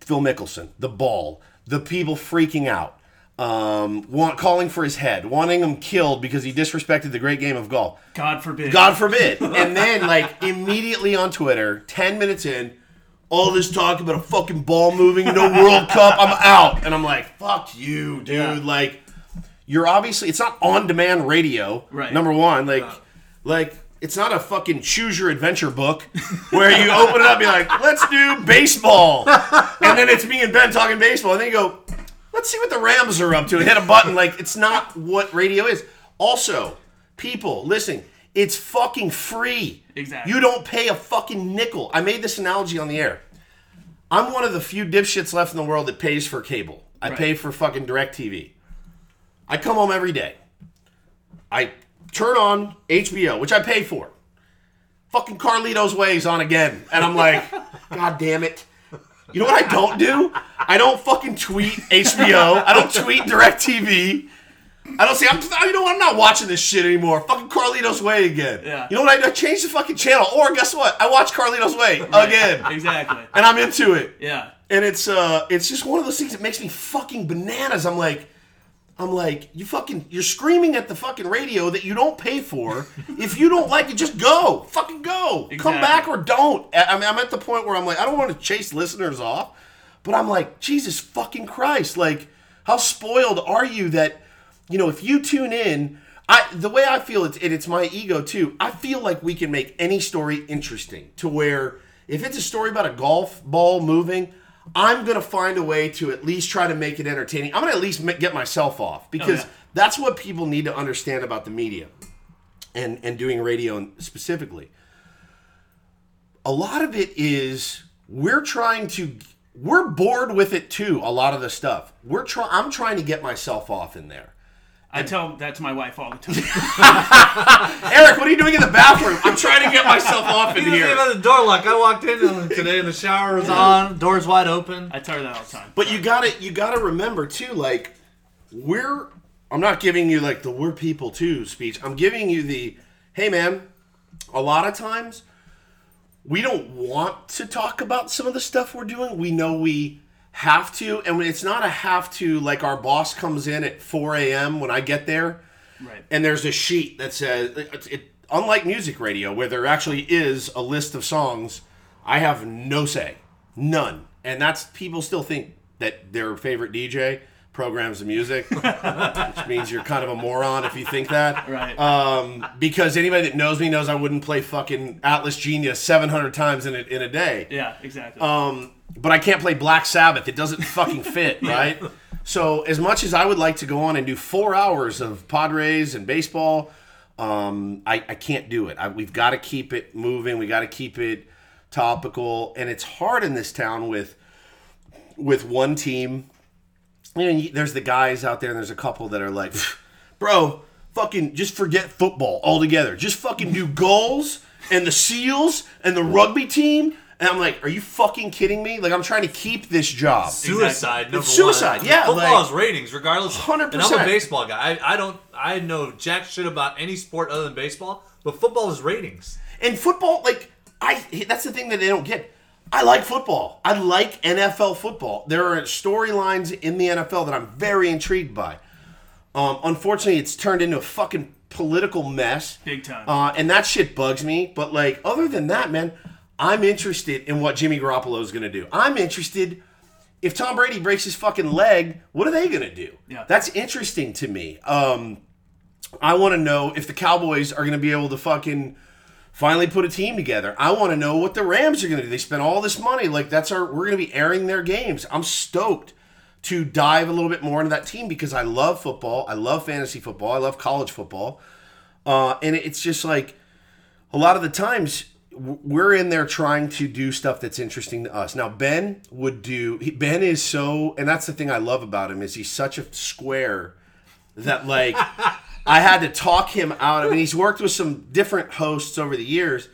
Phil Mickelson, the ball, the people freaking out, um, want, calling for his head, wanting him killed because he disrespected the great game of golf. God forbid. God forbid. And then, like, immediately on Twitter, 10 minutes in, all this talk about a fucking ball moving, no World Cup, I'm out. And I'm like, fuck you, dude. Yeah. Like, you're obviously, it's not on demand radio, Right. number one. Like, like, it's not a fucking choose your adventure book where you open it up and be like, let's do baseball. And then it's me and Ben talking baseball. And then you go, let's see what the Rams are up to and hit a button. Like, it's not what radio is. Also, people, listen, it's fucking free. Exactly. You don't pay a fucking nickel. I made this analogy on the air. I'm one of the few dipshits left in the world that pays for cable. I Right. pay for fucking DirecTV. I come home every day. I turn on HBO, which I pay for. Fucking Carlito's Ways on again. And I'm like, God damn it. You know what I don't do? I don't fucking tweet HBO. I don't tweet DirecTV. I don't say, I'm, you know what? I'm not watching this shit anymore. Fucking Carlito's Way again. Yeah. You know what I do? I change the fucking channel. Or guess what? I watch Carlito's Way again. Exactly. And I'm into it Yeah. and it's uh it's just one of those things that makes me fucking bananas. I'm like I'm like, you fucking you're screaming at the fucking radio that you don't pay for. if you don't like it, just go. Fucking go. Come back or don't. I mean, I'm at the point where I'm like, I don't want to chase listeners off, but I'm like, Jesus fucking Christ. Like, how spoiled are you that, you know, if you tune in, I the way I feel it's it's my ego too. I feel like we can make any story interesting to where if it's a story about a golf ball moving, I'm gonna find a way to at least try to make it entertaining. I'm gonna at least get myself off oh, because yeah. that's what people need to understand about the media and and doing radio specifically. A lot of it is we're trying to we're bored with it too. A lot of the stuff we're trying. I'm trying to get myself off in there. I tell that to my wife all the time. Eric, what are you doing in the bathroom? I'm trying to get myself off in He doesn't even here. have the door lock. I walked in today and the shower was on, doors wide open. I tell her that all the time. But you got to you got to remember too, like we're. I'm not giving you like the "we're people too" speech. I'm giving you the, hey man. A lot of times, we don't want to talk about some of the stuff we're doing. We know we have to, and it's not a have to. Like our boss comes in at 4 a.m. when I get there, Right. and there's a sheet that says it, it, unlike music radio where there actually is a list of songs i have no say none and that's people still think that their favorite dj programs of music which means you're kind of a moron if you think that Right. um, because anybody that knows me knows i wouldn't play fucking atlas genius 700 times in a, in a day yeah, exactly. um, but I can't play Black Sabbath. It doesn't fucking fit, right? So as much as I would like to go on and do four hours of Padres and baseball, um, I, I can't do it. I, we've got to keep it moving. We got to keep it topical, and it's hard in this town with with one team. You know, there's the guys out there, and there's a couple that are like, bro, fucking just forget football altogether. Just fucking do Gulls and the SEALs and the rugby team. And I'm like, are you fucking kidding me? Like, I'm trying to keep this job. Suicide, number It's suicide, one. yeah, Football like- is ratings, regardless. 100%. And I'm a baseball guy. I, I don't. I know jack shit about any sport other than baseball, but football is ratings. And football, like, I that's the thing that they don't get. I like football. I like NFL football. There are storylines in the NFL that I'm very intrigued by. Um, unfortunately, it's turned into a fucking political mess. Big time. Uh, and that shit bugs me. But like, other than that, man, I'm interested in what Jimmy Garoppolo is going to do. I'm interested. If Tom Brady breaks his fucking leg, what are they going to do? Yeah. That's interesting to me. Um, I want to know if the Cowboys are going to be able to fucking finally put a team together. I want to know what the Rams are going to do. They spent all this money. Like that's our we're going to be airing their games. I'm stoked to dive a little bit more into that team because I love football. I love fantasy football. I love college football. Uh, and it's just like a lot of the times we're in there trying to do stuff that's interesting to us. Now Ben would do. Ben is so, and that's the thing I love about him is he's such a square that like I had to talk him out. I mean, he's worked with some different hosts over the years,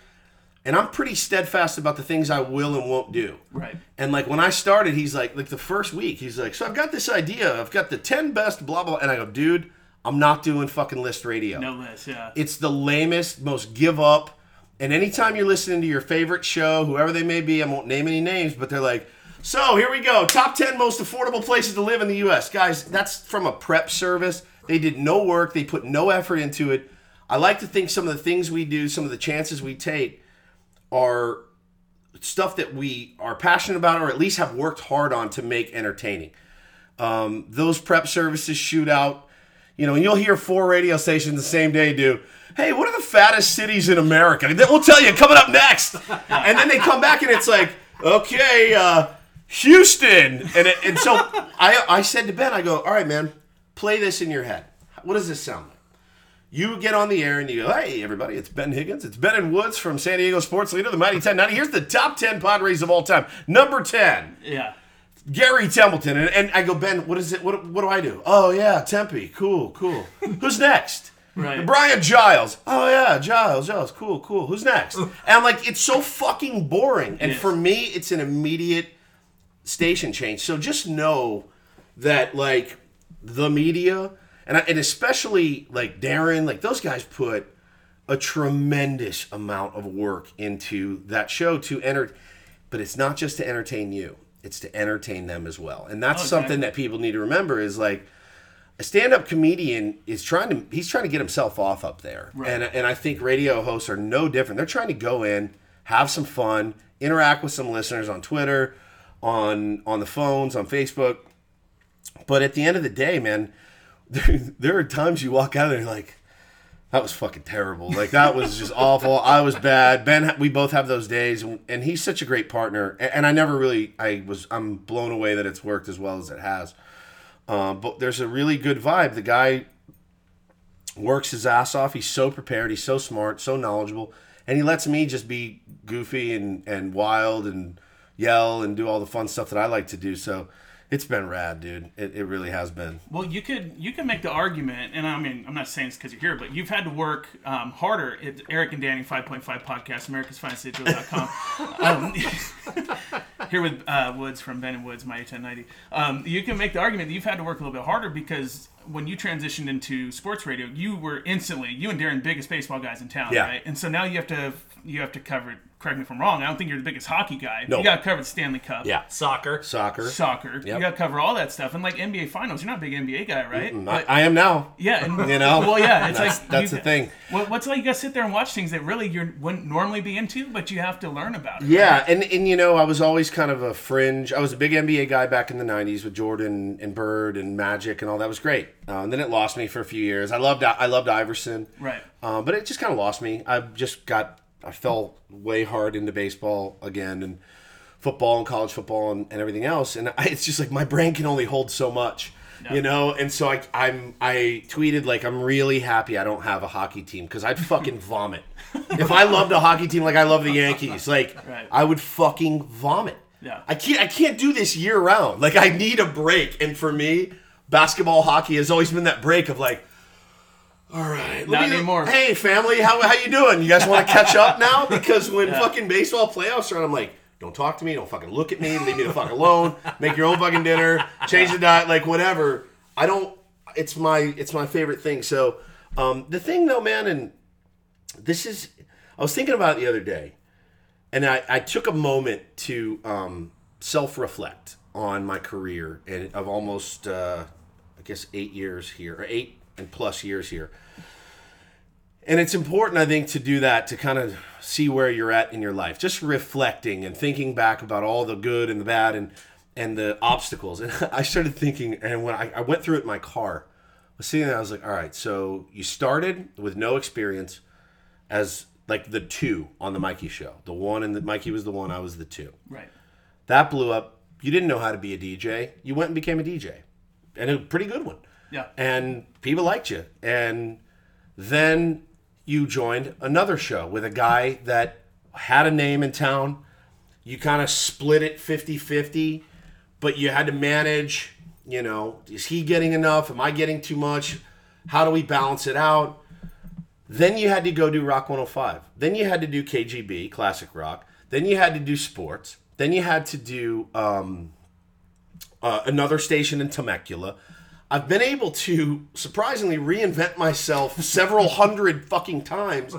and I'm pretty steadfast about the things I will and won't do. right. And like when I started, he's like, like the first week, he's like, so I've got this idea. I've got the ten best blah blah, and I go, dude, I'm not doing fucking list radio. No list. Yeah. It's the lamest, most give up. And anytime you're listening to your favorite show, whoever they may be, I won't name any names, but they're like, so here we go. Top 10 most affordable places to live in the US. Guys, that's from a prep service. They did no work, they put no effort into it. I like to think some of the things we do, some of the chances we take are stuff that we are passionate about or at least have worked hard on to make entertaining. Um, those prep services shoot out, you know, and you'll hear four radio stations the same day do, hey, what are the fattest cities in America? And we'll tell you coming up next. And then they come back and it's like, okay, uh, Houston. And, it, and so I, I said to Ben, I go, all right, man, play this in your head. What does this sound like? You get on the air and you go, hey, everybody, it's Ben Higgins. It's Ben and Woods from San Diego Sports Leader, the Mighty 1090. Here's the top 10 Padres of all time. Number 10, yeah. Gary Templeton, and, and I go, Ben, what is it? What, what do I do? Oh yeah, Tempe, cool, cool. Who's next? Right. Brian Giles. Oh yeah, Giles, Giles, cool, cool. Who's next? And I'm like, it's so fucking boring. And is. for me, it's an immediate station change. So just know that like the media and I, and especially like Darren, like those guys put a tremendous amount of work into that show to enter but it's not just to entertain you it's to entertain them as well. And that's Oh, something that people need to remember is like a stand-up comedian is trying to he's trying to get himself off up there. And, and i think radio hosts are no different. They're trying to go in have some fun interact with some listeners on twitter on on the phones on facebook but at the end of the day man there, there are times you walk out there and you're like that was fucking terrible. Like that was just awful. I was bad. Ben, we both have those days, and, and he's such a great partner. A- And I never really, I was, I'm blown away that it's worked as well as it has. Um, but there's a really good vibe. The guy works his ass off. He's so prepared. He's so smart, so knowledgeable, and he lets me just be goofy and and wild and yell and do all the fun stuff that I like to do. So it's been rad, dude. It, it really has been. Well, you could you could make the argument, and I mean, I'm not saying this because you're here, but you've had to work um, harder at Eric and Danny 5.5 podcast, America's Finest um, Here with uh, Woods from Ben and Woods, my 1090. Um, you can make the argument that you've had to work a little bit harder because when you transitioned into sports radio, you were instantly you and Darren biggest baseball guys in town, Yeah. right? And so now you have to you have to cover. Correct me if I'm wrong. I don't think you're the biggest hockey guy. No. You got to cover the Stanley Cup Yeah, Soccer. soccer. soccer. Yep. You got to cover all that stuff, and like NBA finals, you're not a big NBA guy, right? I, But- I am now. yeah, and, You know? Well, yeah, it's That's- like that's you- the thing. What, what's it like you got to sit there and watch things that really you wouldn't normally be into, but you have to learn about it. Yeah, and and you know, I was always kind of a fringe. I was a big NBA guy back in the '90s with Jordan and Bird and Magic and all that was great. Uh, and then it lost me for a few years. I loved I loved Iverson, Right. uh, but it just kind of lost me. I just got I fell way hard into baseball again and football and college football and, and everything else. And I, it's just like my brain can only hold so much. You know, and so I, I'm I tweeted like I'm really happy I don't have a hockey team because I'd fucking vomit. if I loved a hockey team like I love the Yankees, like Right. I would fucking vomit. Yeah. I can't I can't do this year round. Like I need a break. And for me, basketball, hockey has always been that break of like, all right, Not anymore. Hey family, how how you doing? You guys want to catch up now? Because when fucking baseball playoffs are on, I'm like, don't talk to me, don't fucking look at me, leave me the fuck alone, make your own fucking dinner, change the diet, like whatever. I don't it's my it's my favorite thing. So um the thing though, man, and this is I was thinking about it the other day and I, I took a moment to um, self-reflect on my career and of almost uh, I guess eight years here or eight and plus years here. And it's important, I think, to do that to kind of see where you're at in your life. Just reflecting and thinking back about all the good and the bad and and the obstacles. And I started thinking, and when I, I went through it in my car, I was sitting there, I was like, all right, so you started with no experience as like the two on the Mikey show. The one and the Mikey was the one, I was the two. Right. That blew up. You didn't know how to be a DJ. You went and became a DJ. And a pretty good one. Yeah. And people liked you. And then you joined another show with a guy that had a name in town. You kind of split it 50 50, but you had to manage, you know, is he getting enough? Am I getting too much? How do we balance it out? Then you had to go do Rock 105. Then you had to do KGB, classic rock. Then you had to do sports. Then you had to do um, uh, another station in Temecula. I've been able to surprisingly reinvent myself several hundred fucking times,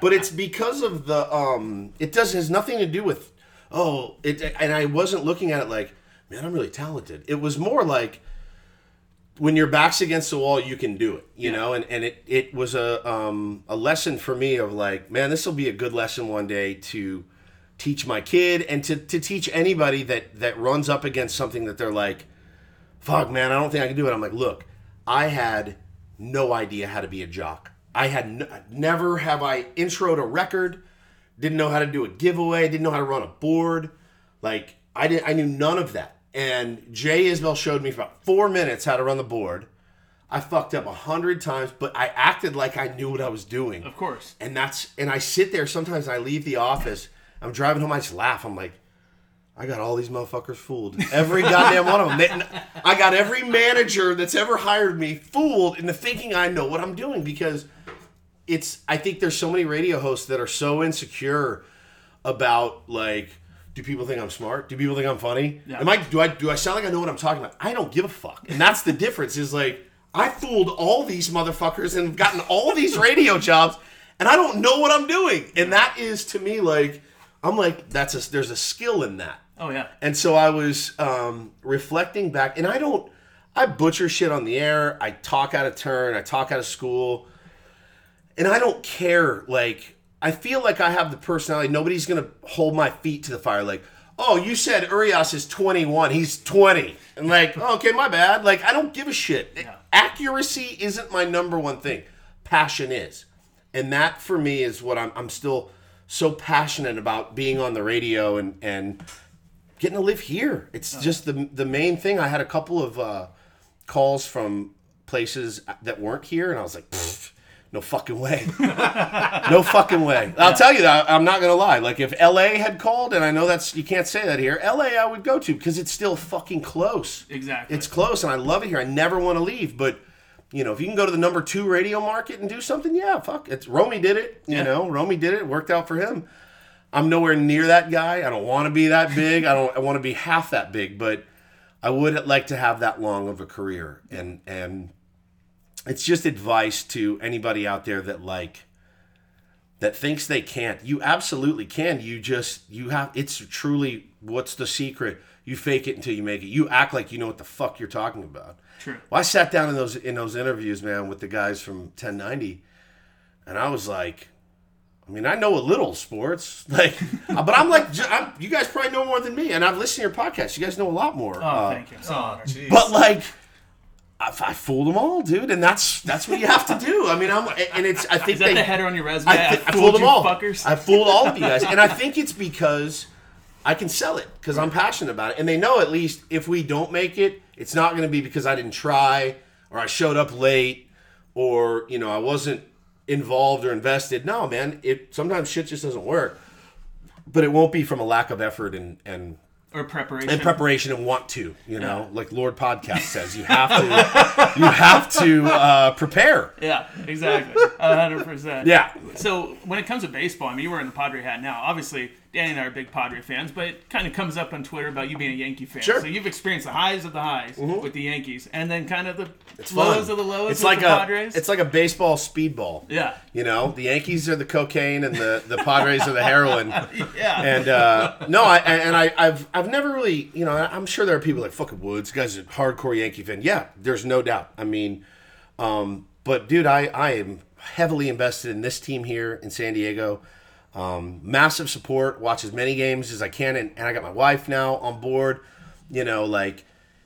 but it's because of the um. It does has nothing to do with oh it, and I wasn't looking at it like man I'm really talented. It was more like when your back's against the wall, you can do it, you know. And and it it was a um a lesson for me of like, man, this will be a good lesson one day to teach my kid and to to teach anybody that that runs up against something that they're like, fuck, man, I don't think I can do it. I'm like, look, I had no idea how to be a jock. I had n- never have I introed a record, didn't know how to do a giveaway, didn't know how to run a board. Like I didn't, I knew none of that. And Jay Isbell showed me for about four minutes how to run the board. I fucked up a hundred times, but I acted like I knew what I was doing. Of course. And that's and I sit there sometimes. I leave the office. I'm driving home. I just laugh. I'm like, I got all these motherfuckers fooled. Every goddamn one of them. I got every manager that's ever hired me fooled into thinking I know what I'm doing because it's. I think there's so many radio hosts that are so insecure about like. Do people think I'm smart? Do people think I'm funny? Yeah. Am I do I do I sound like I know what I'm talking about? I don't give a fuck. And that's the difference is like I fooled all these motherfuckers and gotten all these radio jobs and I don't know what I'm doing. And that is to me like I'm like that's a there's a skill in that. Oh yeah. And so I was um, reflecting back, and I don't, I butcher shit on the air. I talk out of turn. I talk out of school, and I don't care. Like I feel like I have the personality. Nobody's gonna hold my feet to the fire. Like, oh, you said Urias is 21. He's 20, and like, oh, okay, my bad. Like I don't give a shit. Accuracy isn't my number one thing. Passion is, and that for me is what I'm. I'm still so passionate about being on the radio and and getting to live here. It's just the the main thing. I had a couple of uh, calls from places that weren't here, and I was like, no fucking way, no fucking way. I'll tell you that I'm not gonna lie. Like if L.A. had called, and I know that's you can't say that here. L.A. I would go to because it's still fucking close. Exactly. It's close, and I love it here. I never want to leave, but. You know, if you can go to the number two radio market and do something, yeah, fuck. It's Romy did it. You Yeah. know, Romy did it. It worked out for him. I'm nowhere near that guy. I don't want to be that big. I don't. I want to be half that big, but I would like to have that long of a career. And and it's just advice to anybody out there that like that thinks they can't. You absolutely can. You just you have. It's truly what's the secret. You fake it until you make it. You act like you know what the fuck you're talking about. True. Well, I sat down in those in those interviews, man, with the guys from 1090, and I was like, I mean, I know a little sports, like, but I'm like, j- I'm, you guys probably know more than me, and I've listened to your podcast. You guys know a lot more. Oh, Uh, thank you. So Oh, honored. jeez. but like, I, I fooled them all, dude, and that's that's what you have to do. I mean, I'm and it's I think Is that they the header on your resume? I, I, thi- I fooled, fooled them you all. fuckers. I fooled all of you guys, and I think it's because I can sell it because I'm passionate about it, and they know at least if we don't make it, it's not going to be because I didn't try or I showed up late or you know I wasn't involved or invested. No, man, it sometimes shit just doesn't work, but it won't be from a lack of effort and and or preparation. and preparation and want to you know like lord podcast says you have to you have to uh, prepare Yeah, exactly. A hundred percent. yeah So when it comes to baseball, I mean, you wear in the Padre hat now. Obviously, Danny and I are big Padre fans, but it kind of comes up on Twitter about you being a Yankee fan. Sure. Mm-hmm. So you've experienced the highs of the highs with the Yankees, and then kind of the It's lows fun. of the lows It's with like the a Padres. it's like a baseball speedball. yeah, You know, the Yankees are the cocaine and the, the Padres are the heroin. yeah. And uh, no, I and I, I've I've never really you know I'm sure there are people like fucking Woods, guys are hardcore Yankee fan. Yeah, there's no doubt. I mean, um, but dude, I I am heavily invested in this team here in San Diego. Um, massive support. Watch as many games as I can, and, and I got my wife now on board. You know, like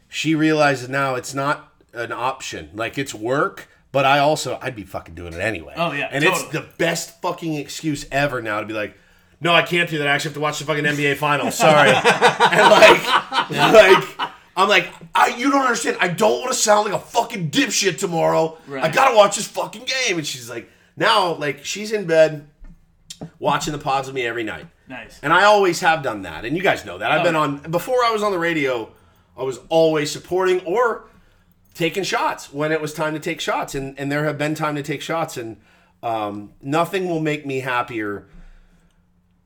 she realizes now it's not an option. Like it's work, but I also I'd be fucking doing it anyway. Oh, yeah, and it's the best fucking excuse ever now to be like, no, I can't do that. I actually have to watch the fucking NBA finals. Sorry, and like, like. I'm like, I, you don't understand. I don't want to sound like a fucking dipshit tomorrow. I gotta watch this fucking game. And she's like, now, like, she's in bed watching the pods with me every night. nice. And I always have done that. And you guys know that. I've Oh, been on before I was on the radio, I was always supporting or taking shots when it was time to take shots. And and there have been time to take shots and um, nothing will make me happier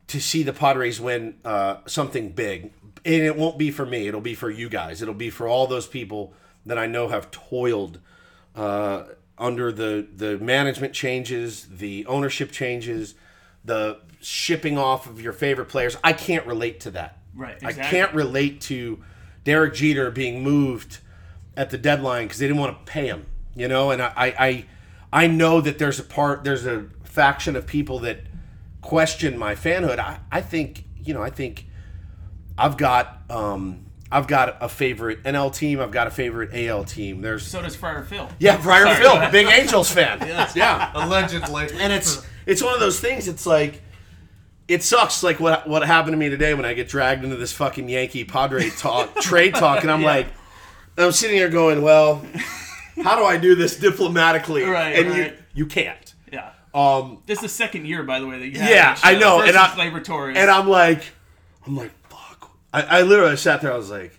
to see the Padres win uh, something big. And it won't be for me. It'll be for you guys. It'll be for all those people that I know have toiled uh, under the the management changes, the ownership changes, the shipping off of your favorite players. I can't relate to that. Right, I can't relate to Derek Jeter being moved at the deadline because they didn't want to pay him. You know, and I, I I I know that there's a part there's a faction of people that question my fanhood. I, I think you know I think I've got um I've got a favorite NL team. I've got a favorite AL team. There's So does Friar Phil. yeah, Briar Sorry, Phil, big Angels fan. yeah, Allegedly. and it's it's one of those things. It's like it sucks. Like what what happened to me today when I get dragged into this fucking Yankee Padre talk trade talk, and I'm like, I'm sitting here going, well, how do I do this diplomatically? Right, and right. you you can't. Yeah. Um, This is the second year, by the way, that you Yeah, I know, and I- Torres. and I'm like, I'm like, fuck. I, I literally sat there. I was like,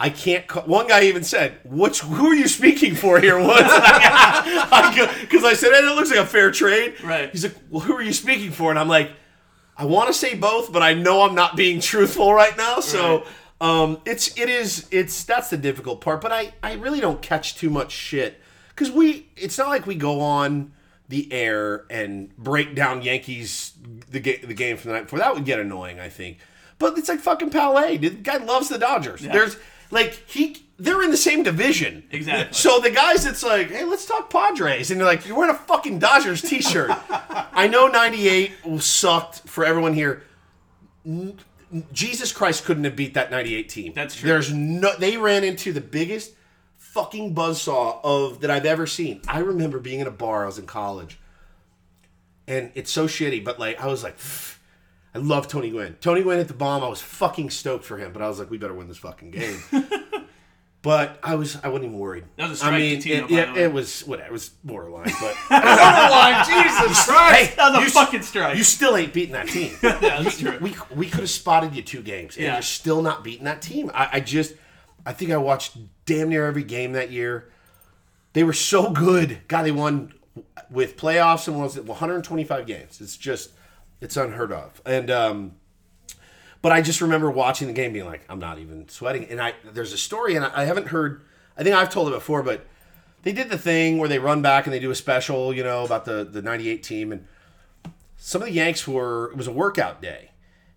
I can't. Call. One guy even said, "Which who are you speaking for here?" Woods? Because I said, "Hey, it looks like a fair trade." Right. He's like, "Well, who are you speaking for?" And I'm like, I want to say both, but I know I'm not being truthful right now. So um, it's it is it's that's the difficult part. But I I really don't catch too much shit because we it's not like we go on the air and break down Yankees the ga- the game from the night before. That would get annoying, I think. But it's like fucking Palais. The guy loves the Dodgers. There's like he they're in the same division. Exactly. So the guys, it's like, hey, let's talk Padres, and they're like, you're wearing a fucking Dodgers T-shirt. I know '98 sucked for everyone here. N- Jesus Christ couldn't have beat that '98 team. That's true. There's no. They ran into the biggest fucking buzzsaw of that I've ever seen. I remember being in a bar. I was in college, and it's so shitty. But like, I was like. I love Tony Gwynn. Tony Gwynn hit the bomb. I was fucking stoked for him, but I was like, we better win this fucking game. but I was, I wasn't even worried. That was a I strike mean, to Tino, it, by it, the way. it was whatever. It was borderline, but Borderline, Jesus Christ! hey, That was a you, fucking strike. you still ain't beating that team. yeah, that's true. we we could have spotted you two games, and Yeah. you're still not beating that team. I, I just, I think I watched damn near every game that year. They were so good. God, they won with playoffs and was it 125 games. It's just, it's unheard of. And um, but I just remember watching the game, being like, I'm not even sweating. And I there's a story, and I, I haven't heard. I think I've told it before, but they did the thing where they run back and they do a special, you know, about the the '98 team, and some of the Yanks were. It was a workout day,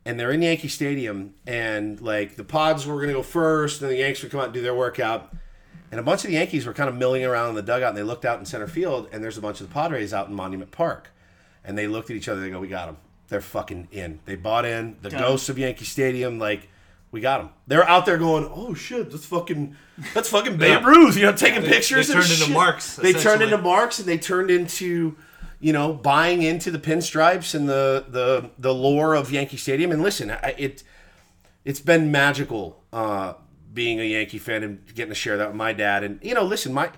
and they're in Yankee Stadium, and like the Pods were going to go first, and the Yanks would come out and do their workout. And a bunch of the Yankees were kind of milling around in the dugout, and they looked out in center field, and there's a bunch of the Padres out in Monument Park, and they looked at each other. They go, "We got them. They're fucking in. They bought in. The ghosts of Yankee Stadium, like." We got them. They're out there going, "Oh shit, that's fucking, that's fucking Babe. Ruth." You know, taking pictures. they turned into marks, They turned into marks, and they turned into, you know, buying into the pinstripes and the the the lore of Yankee Stadium. And listen, I, it it's been magical uh, being a Yankee fan and getting to share that with my dad. And you know, listen, my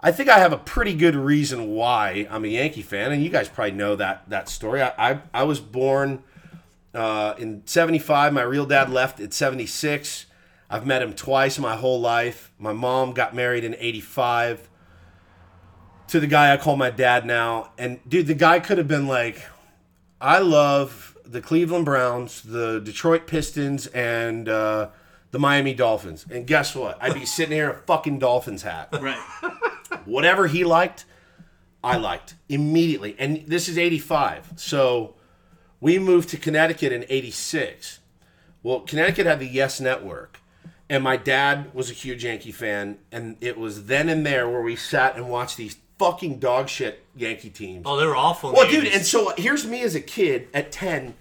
I think I have a pretty good reason why I'm a Yankee fan, and you guys probably know that that story. I I, I was born uh, in '75. My real dad left at '76. I've met him twice my whole life. My mom got married in '85 to the guy I call my dad now. And dude, the guy could have been like, I love the Cleveland Browns, the Detroit Pistons, and uh, the Miami Dolphins. And guess what? I'd be sitting here in a fucking Dolphins hat. Right. Whatever he liked, I liked immediately. And this is 85. So we moved to Connecticut in 86. Well, Connecticut had the Yes Network. And my dad was a huge Yankee fan. And it was then and there where we sat and watched these fucking dog shit Yankee teams. Oh, they were awful. Well, dude, 80s. and so here's me as a kid at 10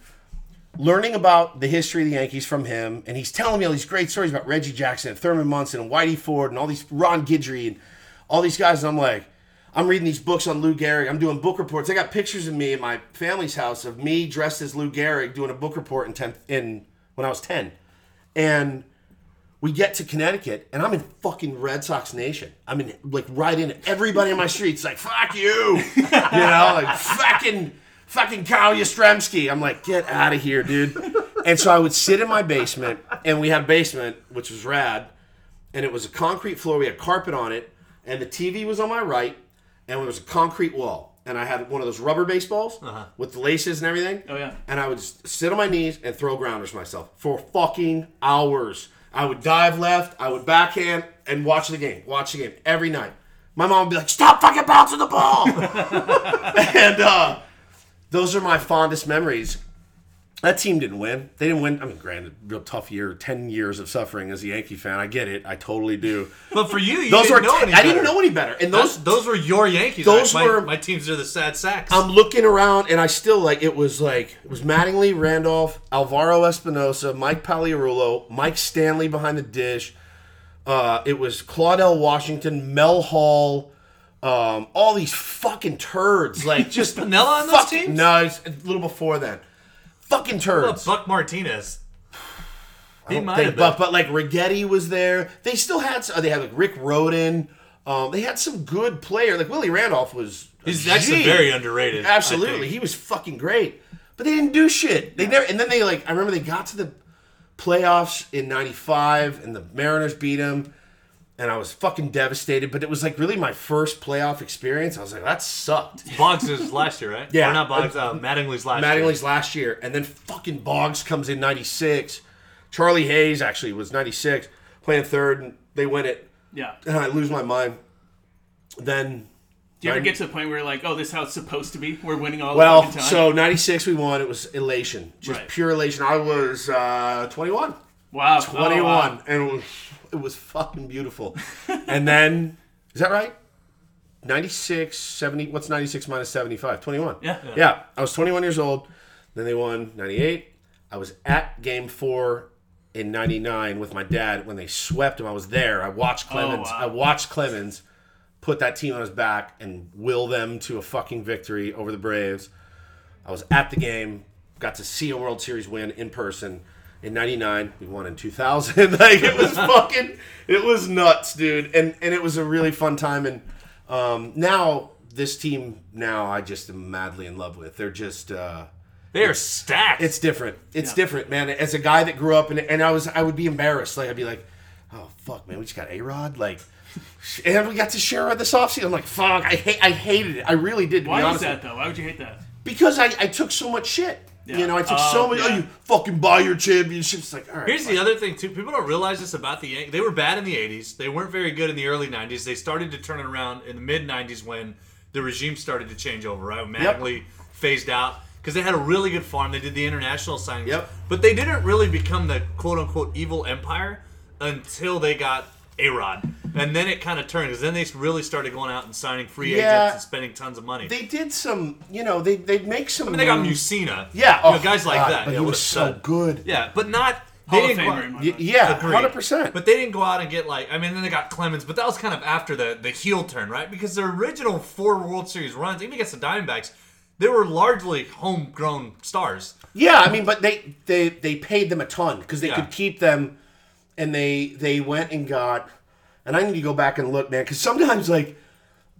learning about the history of the Yankees from him, and he's telling me all these great stories about Reggie Jackson and Thurman Munson and Whitey Ford and all these Ron Guidry and all these guys, and I'm like, I'm reading these books on Lou Gehrig. I'm doing book reports. I got pictures of me at my family's house of me dressed as Lou Gehrig doing a book report in 10 in when I was 10, and we get to Connecticut, and I'm in fucking Red Sox Nation. I'm in like right in it. Everybody in my streets like fuck you, you know, like fucking fucking Kyle Yastrzemski. I'm like, get out of here, dude. And so I would sit in my basement, and we had a basement which was rad, and it was a concrete floor. We had carpet on it, and the TV was on my right, and there was a concrete wall. And I had one of those rubber baseballs with the laces and everything. Oh, yeah. And I would s- sit on my knees and throw grounders myself for fucking hours. I would dive left, I would backhand, and watch the game. Watch the game every night. My mom would be like, "Stop fucking bouncing the ball!" and uh, those are my fondest memories. That team didn't win. They didn't win. I mean, granted, real tough year, ten years of suffering as a Yankee fan. I get it. I totally do. but for you, you Those didn't were. know te- any I didn't know any better. And Those, those those were your Yankees. Those my, were- my teams are the sad sacks. I'm looking around and I still like it was like it was Mattingly, Randolph, Alvaro Espinoza, Mike Pagliarulo, Mike Stanley behind the dish. Uh, it was Claudell Washington, Mel Hall, um, all these fucking turds. Like just Piniella on those fuck- teams? No, it's a little before then. Fucking turds. Buck Martinez. He might think- have been. but but like Righetti was there. They still had s- they had like Rick Rhoden. Um, they had some good player. Like Willie Randolph was. He's actually very underrated. Absolutely, he was fucking great. But they didn't do shit. They never. And then they like. I remember they got to the playoffs in '95, and the Mariners beat them, and I was fucking devastated. But it was like really my first playoff experience. I was like, that sucked. Boggs is last year, right? Yeah. Or not Boggs, uh, Mattingly's last year. Mattingly's last year, and then fucking Boggs comes in '96. Charlie Hayes actually was '96, playing third, and they win it, Yeah. and I lose my mind. Then Do you ever Right. get to the point where you're like, oh, this is how it's supposed to be? We're winning all the Well, fucking time. so '96 we won. It was elation, just Right. pure elation. I was uh, 21, wow, 21, Oh, wow. and it was, fucking beautiful. and then, is that right? 96, 70. What's 96 minus 75? 21. Yeah. yeah. I was 21 years old. Then they won 98. I was at Game Four in '99 with my dad when they swept them. I was there. I watched oh, Clemens. wow. I watched Clemens put that team on his back and will them to a fucking victory over the Braves. I was at the game, got to see a World Series win in person in '99. We won in 2000. like it was fucking, it was nuts, dude. And and it was a really fun time. And um, now this team, now I just am madly in love with. They're just. Uh, They are stacked. it's different. It's different, man. As a guy that grew up and and I was I would be embarrassed. Like I'd be like, oh fuck, man, we just got a Rod. Like, and we got to share this offseason. I'm like, fuck, I hate I hated it. I really did. To Why be is honest, that though? Why would you hate that? because I, I took so much shit. Yeah. You know, I took Oh, so much. Oh, you fucking buy your championships. Like, all right. Here's fine. the other thing too. People don't realize this about the Yankees. They were bad in the '80s. They weren't very good in the early '90s. They started to turn it around in the mid '90s when the regime started to change over. Right, when Yep. Phased out because they had a really good farm. They did the international signings. Yep. But they didn't really become the quote unquote evil empire until they got A Rod, and then it kind of turned because then they really started going out and signing free Yeah. agents and spending tons of money. They did some. You know, they they make some. I mean, they got moves. Mussina. Yeah, you know, oh, guys like God, that. But Yeah, he what was a so stud. good. Yeah, but not. Hall they of didn't go Famer out- in my Y- mind. yeah, Agreed. hundred percent. But they didn't go out and get like I mean then they got Clemens, but that was kind of after the the heel turn, right? Because their original four World Series runs, even against the Diamondbacks, they were largely homegrown stars. Yeah, I mean, but they they they paid them a ton because they Yeah. could keep them, and they they went and got, and I need to go back and look, man, because sometimes like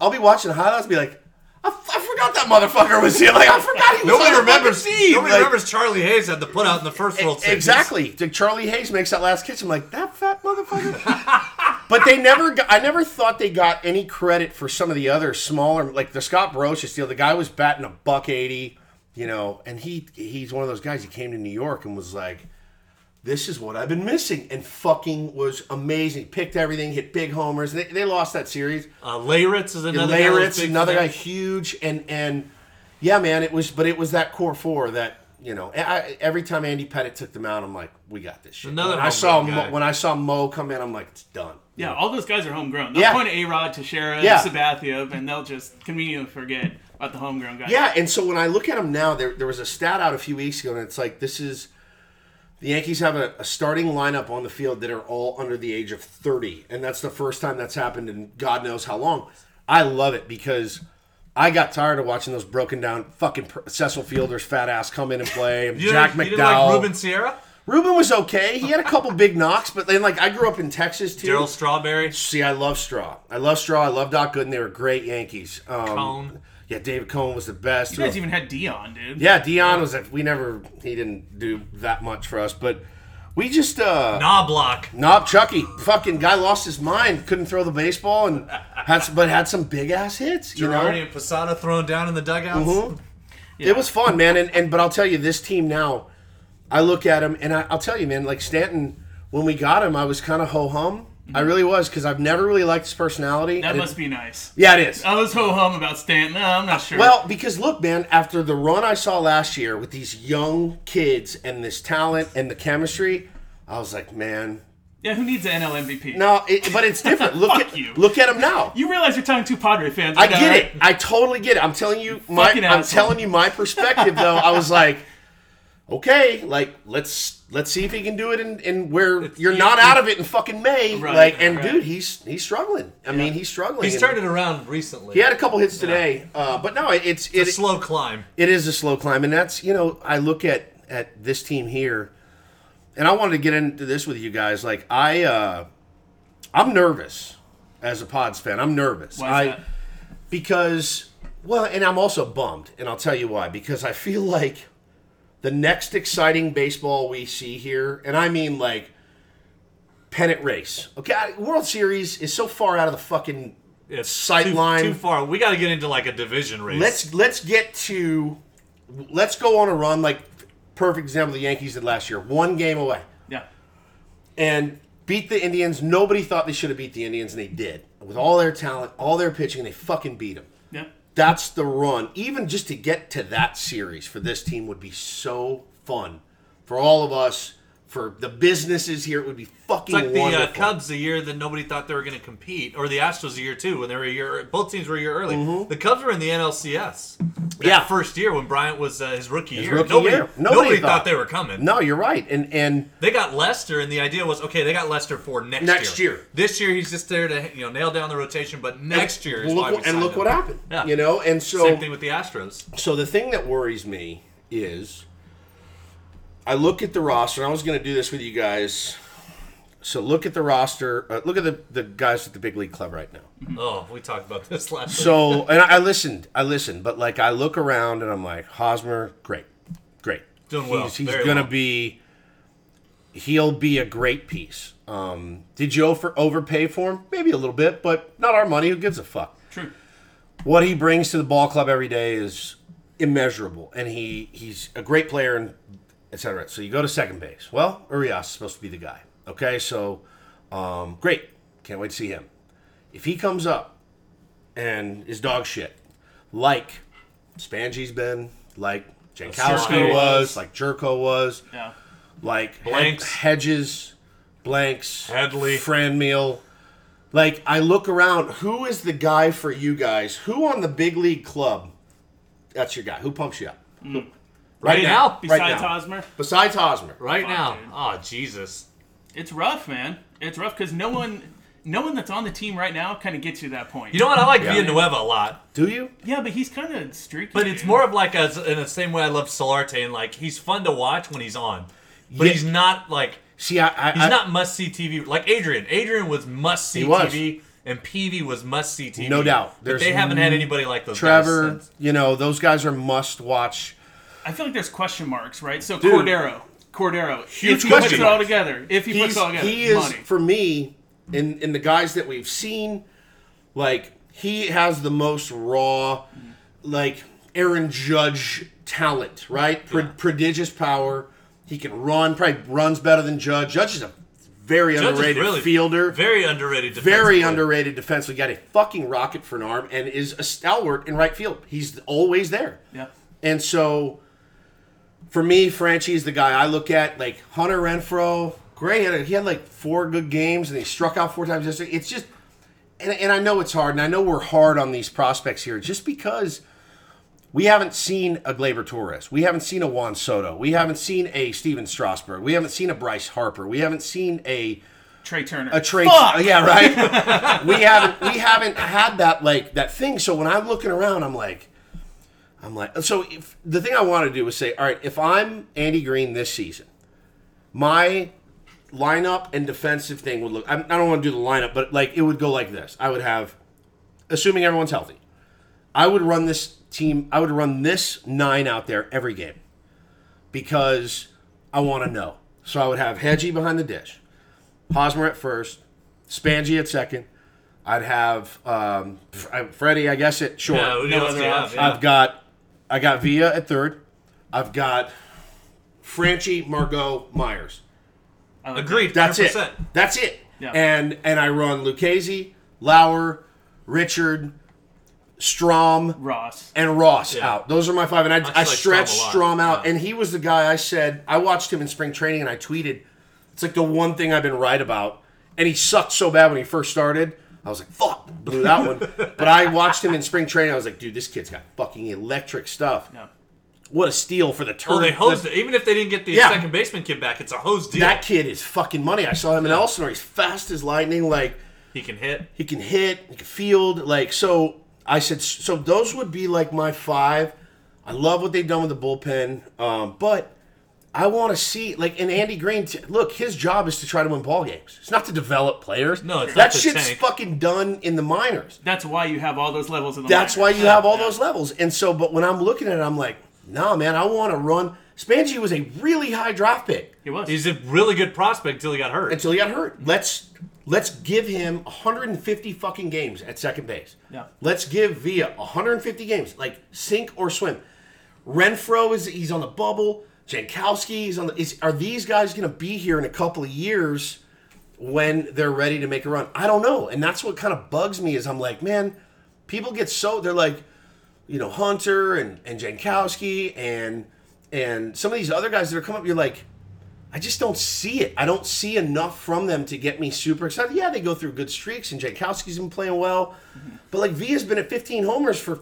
I'll be watching the highlights, and be like, I, I forgot that motherfucker was here. Like I forgot he was Nobody on remembers. team. Nobody Like, remembers Charlie Hayes had the put out in the first World Series. Exactly. Like, Charlie Hayes makes that last catch. I'm like, that fat motherfucker. but they never got, I never thought they got any credit for some of the other smaller, like the Scott Brosius deal. The guy was batting a buck 80, you know, and he he's one of those guys. He came to New York and was like, this is what I've been missing. And fucking was amazing. Picked everything, hit big homers. They, they lost that series. Uh, Leyritz is another guy. Leyritz, big another guy, huge, and and yeah, man, it was, but it was that core four that you know. I, every time Andy Pettitte took them out, I'm like, we got this shit. Another when I saw homegrown Mo, guy. when I saw Mo come in, I'm like, it's done. Yeah, all those guys are homegrown. They'll Yeah. point A Rod, Teixeira, Yeah. Sabathia, and they'll just conveniently forget about the homegrown guys. Yeah, and so when I look at them now, there there was a stat out a few weeks ago, and it's like this is. The Yankees have a, a starting lineup on the field that are all under the age of 30, and that's the first time that's happened in God knows how long. I love it because I got tired of watching those broken down fucking Cecil Fielder's fat ass come in and play. You Jack didn't, McDowell. like Ruben Sierra, Ruben was okay. He had a couple big knocks, but then like I grew up in Texas too. Darryl Strawberry, See, I love Straw. I love Straw. I love Doc Gooden. They were great Yankees. Um, Cone. Yeah, David Cone was the best. You guys even had Deion, dude. yeah, Deion was. A, we never. He didn't do that much for us, but we just. uh Knoblauch. Knob Chucky. Fucking guy lost his mind. Couldn't throw the baseball and had, some- but had some big ass hits. You know, and Posada thrown down in the dugouts. Mhm. It was fun, man. And, and but I'll tell you, this team now, I look at him and I, I'll tell you, man. Like Stanton, when we got him, I was kind of ho hum. I really was because I've never really liked his personality. That must be nice. yeah, it is. I was ho hum about Stanton. No, I'm not sure. Well, because look, man, after the run I saw last year with these young kids and this talent and the chemistry, I was like, man, yeah, who needs an NL MVP? no. It, but it's different. Look at you. look at him now. You realize you're talking to Padre fans. I right now, get right? it. I totally get it. I'm telling you my. I'm asshole. telling you my perspective though. I was like, okay, like let's let's see if he can do it in, in where you're you- not out of it in fucking May. Right, like, and right. dude, he's he's struggling. I mean, he's struggling. He's And turned it around recently. He had a couple hits today, uh, but no, it, it's it's a slow climb. it is a slow climb, and that's you know I look at at this team here, and I wanted to get into this with you guys. Like I, uh, I'm nervous as a Pods fan. I'm nervous. Why I because well, and I'm also bummed, and I'll tell you why. Because I feel like the next exciting baseball we see here, and I mean like pennant race. Okay, World Series is so far out of the fucking It's sight too, line. too far. We got to get into like a division race. Let's let's get to let's go on a run like perfect example the Yankees did last year. One game away. Yeah. and beat the Indians. Nobody thought they should have beat the Indians, and they did. With all their talent, all their pitching, they fucking beat them. Yeah. That's the run. Even just to get to that series for this team would be so fun for all of us. For the businesses here, it would be fucking It's like the uh. Cubs the year that nobody thought they were going to compete, or the Astros the year too when they were a year. Both teams were a year early. Mm-hmm. The Cubs were in the NLCS. That Yeah. first year when Bryant was uh, his rookie year. rookie nobody, year. nobody, Nobody thought. thought. they were coming. No, you're right, and and They got Lester, and the idea was okay. They got Lester for next, Next year. This year he's just there to you know nail down the rotation, but next year is look and look him. what happened. Yeah. You know, and so Same thing with the Astros. So the thing that worries me is I look at the roster, and I was going to do this with you guys. So look at the roster. Uh, look at the, the guys at the big league club right now. Oh, we talked about this last. week. So, and I, I listened, I listened, but like I look around and I'm like, Hosmer, great, great, Doing well, He's, he's very gonna well. be, he'll be a great piece. Um, did you over, overpay for him? Maybe a little bit, but not our money. Who gives a fuck? True. what he brings to the ball club every day is immeasurable, and he he's a great player and et cetera. So you go to second base. Well, Urias is supposed to be the guy. Okay, so um, great. Can't wait to see him. If he comes up and is dog shit, like Spangy's been, like Jankowski was, was. like Gyorko was, Yeah. like Blanks. Hedges, Blanks, Headley. Franmil. Like I look around, who is the guy for you guys? Who on the big league club? That's your guy. Who pumps you up? Right now, Besides right now. Hosmer, Besides Hosmer. right Fuck, now. dude. Oh Jesus. it's rough, man. It's rough because no one, no one that's on the team right now kind of gets you to that point. You know what? I like Yeah. Villanueva a lot, Do you? Yeah, but he's kind of streaky. but it's dude. more of like as in the same way I love Solarte, and like he's fun to watch when he's on, but Yeah. he's not like See, I, I he's I- not must see TV like Adrian. Adrian was must see He was. TV, and Peavy was must see TV. No doubt. But There's they haven't had anybody like those. Trevor. guys since. You know, those guys are must watch. I feel like there's question marks, right? So Dude. Cordero, Cordero, Huge if he question puts it all together, if he puts it all together, he is money. for me in in the guys that we've seen. Like he has the most raw, like Aaron Judge talent, right? Pro- Prodigious power. He can run. Probably runs better than Judge. Judge is a very Judge underrated really fielder. very underrated. very defensively. underrated defensive. Got a fucking rocket for an arm and is a stalwart in right field. He's always there. yeah. And so, for me, Franchy's the guy I look at. Like Hunter Renfroe, great. He had, he had like four good games, and he struck out four times yesterday. It's just, and, and I know it's hard, and I know we're hard on these prospects here, just because we haven't seen a Gleyber Torres, we haven't seen a Juan Soto, we haven't seen a Stephen Strasburg, we haven't seen a Bryce Harper, we haven't seen a Trea Turner. a Trea, trade. Yeah, right. we haven't we haven't had that like that thing. So when I'm looking around, I'm like, I'm like, so if the thing I want to do is say, all right, if I'm Andy Green this season, my lineup and defensive thing would look. I I don't want to do the lineup, but like it would go like this. I would have, assuming everyone's healthy, I would run this team. I would run this nine out there every game because I want to know. So I would have Hedgie behind the dish. Hosmer at first, Spangy at second. I'd have um, Freddy, I guess, at short. Yeah, who No else do other you have? Yeah. I've got I got Villa at third. I've got Franchy, Margot, Myers. I like Agreed. That's 100%. it. That's it. Yeah. And and I run Lucchesi, Lauer, Richard, Strahm. Ross. and Ross Yeah. out. Those are my five. And I, I, like Strahm stretched lot. Strahm out. Yeah. And he was the guy I said, I watched him in spring training and I tweeted, it's like the one thing I've been right about. And he sucked so bad when he first started. I was like, fuck, blew that one. but I watched him in spring training. I was like, dude, this kid's got fucking electric stuff. Yeah. What a steal for the turn. Oh, they hosed it. Even if they didn't get the Yeah. second baseman kid back, it's a hose deal. That kid is fucking money. I saw him in Elsinore. He's fast as lightning. Like, he can hit. he can hit, he can field. Like so, I said. So those would be like my five. I love what they've done with the bullpen, um, but I want to see like and Andy Green. T- look, his job is to try to win ball games. It's not to develop players. No, it's that not shit's tank. fucking done in the minors. That's why you have all those levels of the That's why minors. you have all those levels. And so, but when I'm looking at it, I'm like, nah, man, I want to run. Spangy was a really high draft pick He was. He's a really good prospect until he got hurt. until he got hurt. Let's let's give him 150 fucking games at second base. Yeah. Let's give Via 150 games, like sink or swim. Renfroe is he's on the bubble. Jankowski is on the. Is, are these guys going to be here in a couple of years when they're ready to make a run? I don't know, and that's what kind of bugs me. Is I'm like, man, people get so they're like, you know, Hunter and and Jankowski and and some of these other guys that are coming up. You're like, I just don't see it. I don't see enough from them to get me super excited. Yeah, they go through good streaks, and Jankowski's been playing well, but like V has been at 15 homers for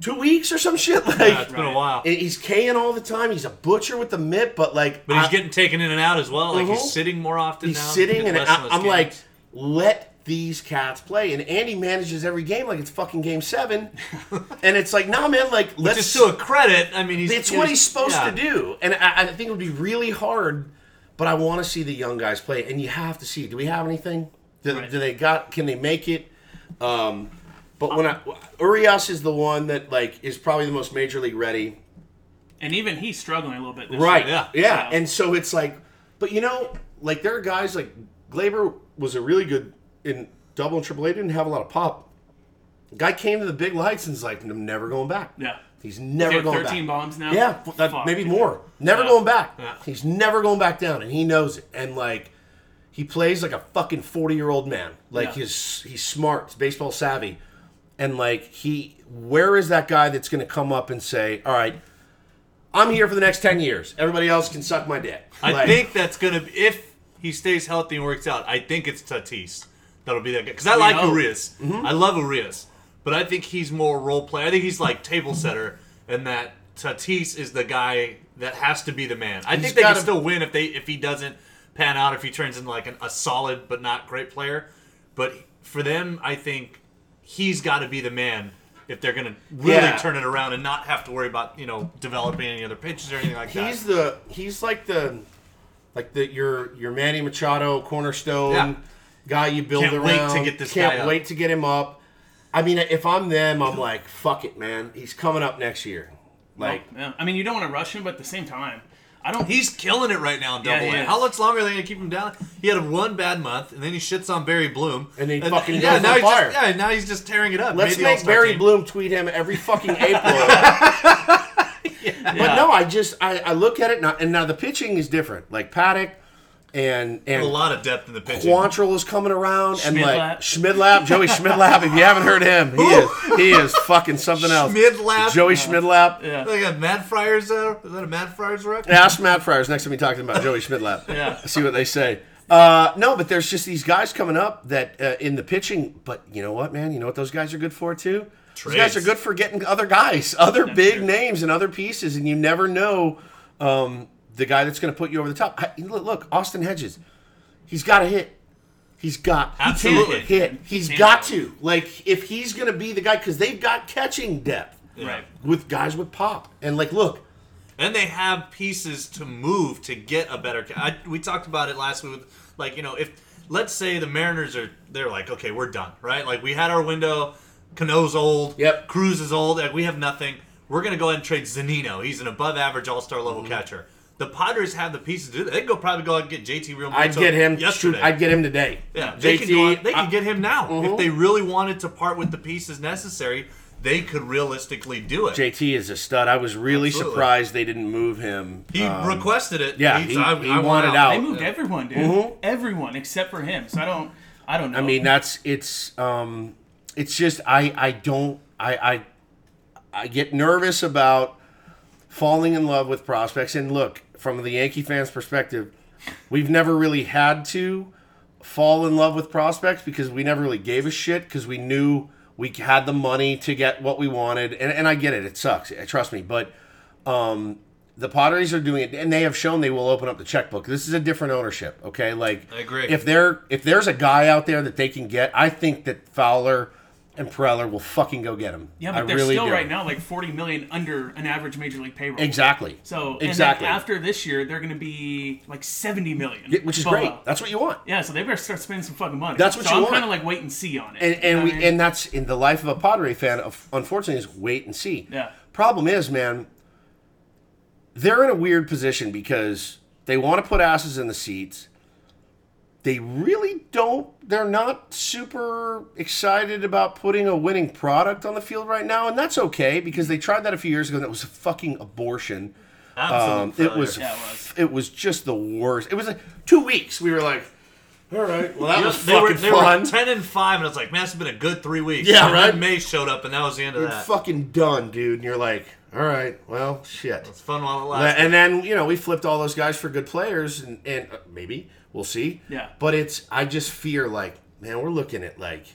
two weeks or some shit. Like yeah, it's been a while. and he's K'ing all the time. He's a butcher with the mitt, but like, But he's I- getting taken in and out as well. Like Mhm. he's sitting more often he's now. sitting, Getting and I, I'm like, let these cats play. And Andy manages every game like it's fucking game seven, and it's like, nah, man, like let's just to a credit. I mean, he's it's he what was- he's supposed yeah. to do, and I, I think it would be really hard. But I want to see the young guys play, and you have to see. Do we have anything? Do, Right. do they got? Can they make it? Um, but when I Urias is the one that like is probably the most major league ready. and even he's struggling a little bit. This Right. year. Yeah. Yeah. Yeah. And so it's like, but you know, like there are guys like Gleyber was a really good in double and triple A. Didn't have a lot of pop. Guy came to the big lights and is like, I'm never going back. Yeah. He's He's never got going 13 back. bombs now. Yeah, that- maybe more. Never Yeah. going back. Yeah. He's never going back down, and he knows it. And like, he plays like a fucking forty year old man. Like Yeah. he's he's smart, he's baseball savvy, and like he, where is that guy that's going to come up and say, all right, I'm here for the next ten years. Everybody else can suck my dick. I Like, think that's gonna be if he stays healthy and works out. I think it's Tatis that'll be that guy because I like know. Urias. Mm-hmm. I love Urias, but I think he's more role player. I think he's like table setter, and that Tatis is the guy that has to be the man. I He's think they can still win if they if he doesn't pan out if he turns into like an, a solid but not great player. But for them, I think he's got to be the man if they're gonna really Yeah. turn it around and not have to worry about you know developing any other pitches or anything like that. he's the he's like the like the your your Manny Machado cornerstone Yeah. guy you build Can't wait to get this Can't guy up. wait to get him up. I mean, if I'm them, I'm like, fuck it, man. He's coming up next year. Like, Yeah. I mean, you don't want to rush him, but at the same time, I don't. He's killing it right now in Double he A. is. How much longer are they going to keep him down? He had one bad month, and then he shits on Barry Bloom, And then he fucking yeah, goes now on he's fire. Just, yeah, now he's just tearing it up. let's Made make Barry team. Bloom tweet him every fucking April. But no, I just I, I look at it now, and now the pitching is different. Like Paddock and and A lot of depth in the pitching. Quantrill is coming around, and like Schmidlap. Schmidlap, Joey Schmidlap. If you haven't heard him, he is he is fucking something else. Schmidlap. Joey Schmidlap. Yeah. Like a Matt Friars. Uh, is that a Matt Friars rep? Ask Matt Friars next time we talking about Joey Schmidlap. Yeah. See what they say. Uh, no, but there's just these guys coming up that uh, in the pitching. But you know what, man? You know what those guys are good for too. Those guys are good for getting other guys, other big true. names, and other pieces, and you never know um, the guy that's going to put you over the top. I, look, look, Austin Hedges, he's got to hit. He's got he Absolutely. hit. He's Can't got to. Like if he's going to be the guy, because they've got catching depth Right. with guys with pop, and like look, And they have pieces to move to get a better. I, we talked about it last week. With, like you know, if let's say the Mariners are, they're like, okay, we're done, right? Like we had our window. Cano's old. Yep. Cruz is old. Like we have nothing. We're gonna go ahead and trade Zunino. He's an above-average All-Star level Mm-hmm. catcher. The Padres have the pieces to do that. They could go probably go out and get JT Real. I'd get him. yesterday. Shoot, I'd get him today. Yeah, they could, go JT. out- they could I- Mm-hmm. get him now if they really wanted to part with the pieces necessary. They could realistically do it. JT is a stud. I was really Absolutely. surprised they didn't move him. he Um, requested it. yeah, He's- he- I, he I wanted out. They moved everyone, dude. Everyone except for him. So I don't. I don't know. I mean, that's it's. Um, it's just I I don't I I I get nervous about falling in love with prospects. And look, from the Yankee fans' perspective, we've never really had to fall in love with prospects because we never really gave a shit because we knew we had the money to get what we wanted. And, and I get it; it sucks. Trust me, but um, the Padres are doing it, and they have shown they will open up the checkbook. This is a different ownership, okay? Like, I agree. If there, if there's a guy out there that they can get, I think that Fowler and Preller will fucking go get him. yeah, but I they're really still do. right now like 40 million under an average major league payroll. Exactly. So exactly, after this year, they're going to be like 70 million. Yeah, which is great. That's what you want. Yeah, so they better start spending some fucking money. That's what so you I'm want. kind of like wait and see on it. And and we I mean? and that's in the life of a Padre fan. of- Unfortunately, is wait and see. Yeah. Problem is, man. they're in a weird position because they want to put asses in the seats. They really don't. They're not super excited about putting a winning product on the field right now, and that's okay because they tried that a few years ago. and That was a fucking abortion. Um, it was, Yeah, it was. it was just the worst. It was like two weeks. We were like, all right, well that was they were, they fun. were ten and five, and it's like, man, it's been a good three weeks. Yeah, And right? then May showed up, and that was the end of You're that. fucking done, dude. And you're like, all right, well, shit. It's fun while it lasts. And then you know we flipped all those guys for good players, and, and uh, maybe we'll see. Yeah. But it's I just fear like man, we're looking at like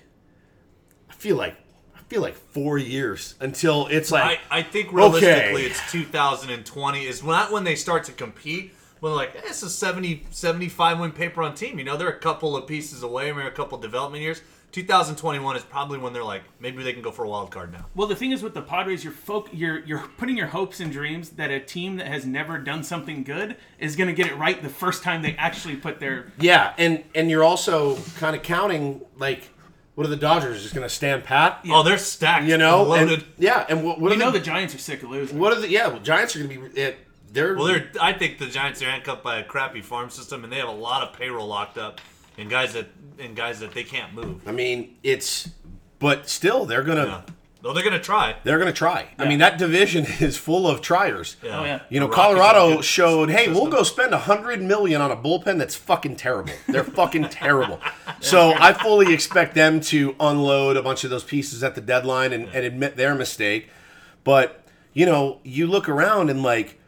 I feel like I feel like four years until it's like I, I think realistically Okay. it's 2020 is not when they start to compete. When like eh, it's a 70, 75 win paper on team. You know they're a couple of pieces away, maybe a couple of development years. 2021 is probably when they're like maybe they can go for a wild card now. Well, the thing is with the Padres, you're folk, you're you're putting your hopes and dreams that a team that has never done something good is going to get it right the first time they actually put their. yeah, and and you're also kind of counting like what are the Dodgers just going to stand pat? Oh, they're stacked. You know, loaded. and, yeah, and what, what You are know the, the Giants are sick of losing. what are the yeah? Well, Giants are going to be it. They're well, they're. I think the Giants are handcuffed by a crappy farm system, and they have a lot of payroll locked up, and guys that and guys that they can't move. I mean, it's but still they're gonna Yeah. Though they're gonna try. they're gonna try. I mean, that division is full of triers. Yeah. Oh, yeah. You know, The Rockies have a Colorado showed, hey, we'll go spend a hundred million on a bullpen that's fucking terrible. They're fucking terrible. So I fully expect them to unload a bunch of those pieces at the deadline and, and admit their mistake. But you know, you look around and like,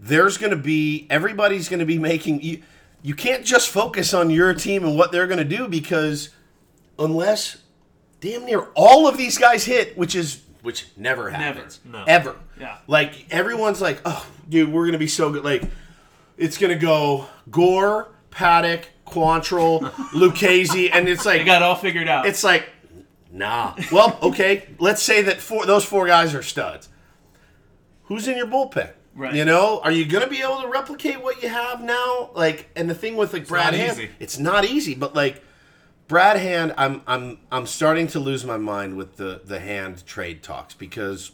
there's going to be everybody's going to be making you. Can't just focus on your team and what they're going to do because unless damn near all of these guys hit, which is which never happens, No. ever. Yeah. Like everyone's like, oh, dude, we're gonna be so good. Like, it's gonna go Gore, Paddock, Quantrill, Lucchesi, and it's They like, got it all figured out. it's like, nah. Well, okay, let's say that four those four guys are studs. Who's in your bullpen? Right. You know, are you gonna be able to replicate what you have now? Like, and the thing with like Brad not Hand, easy. it's not easy, but like. Brad Hand, I'm I'm I'm starting to lose my mind with the the hand trade talks because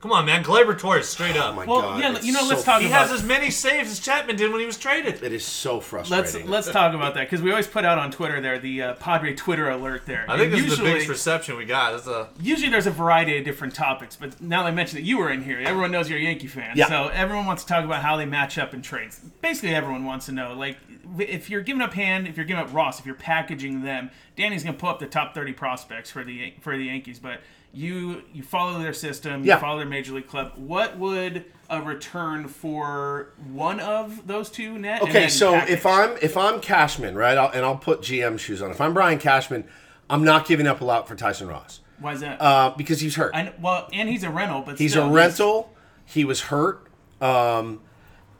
Come on, man. Gleyber Torres, straight up. oh my Well, god, yeah, it's you know, let's so- talk he about- has as many saves as Chapman did when he was traded. It is so Let's frustrating. let's talk about that because we always put out on Twitter there the uh, Padre Twitter alert there. I think And this is the usually, biggest reception we got. This is a, usually there's a variety of different topics, but now that I mentioned that you were in here, everyone knows you're a Yankee fan. Yeah. So everyone wants to talk about how they match up in trades. Basically, everyone wants to know, like, if you're giving up Hand, if you're giving up Ross, if you're packaging them, Danny's gonna pull up the top 30 prospects for the for the Yankees, but you you follow their system, you Yeah. follow their major league club. What would a return for one of those two net? okay, so package? if I'm if I'm Cashman, right, I'll, and I'll put GM shoes on. If I'm Brian Cashman, I'm not giving up a lot for Tyson Ross why is that? uh, because he's hurt. I, well, and he's a rental, but he's still, a rental. He was hurt. Um,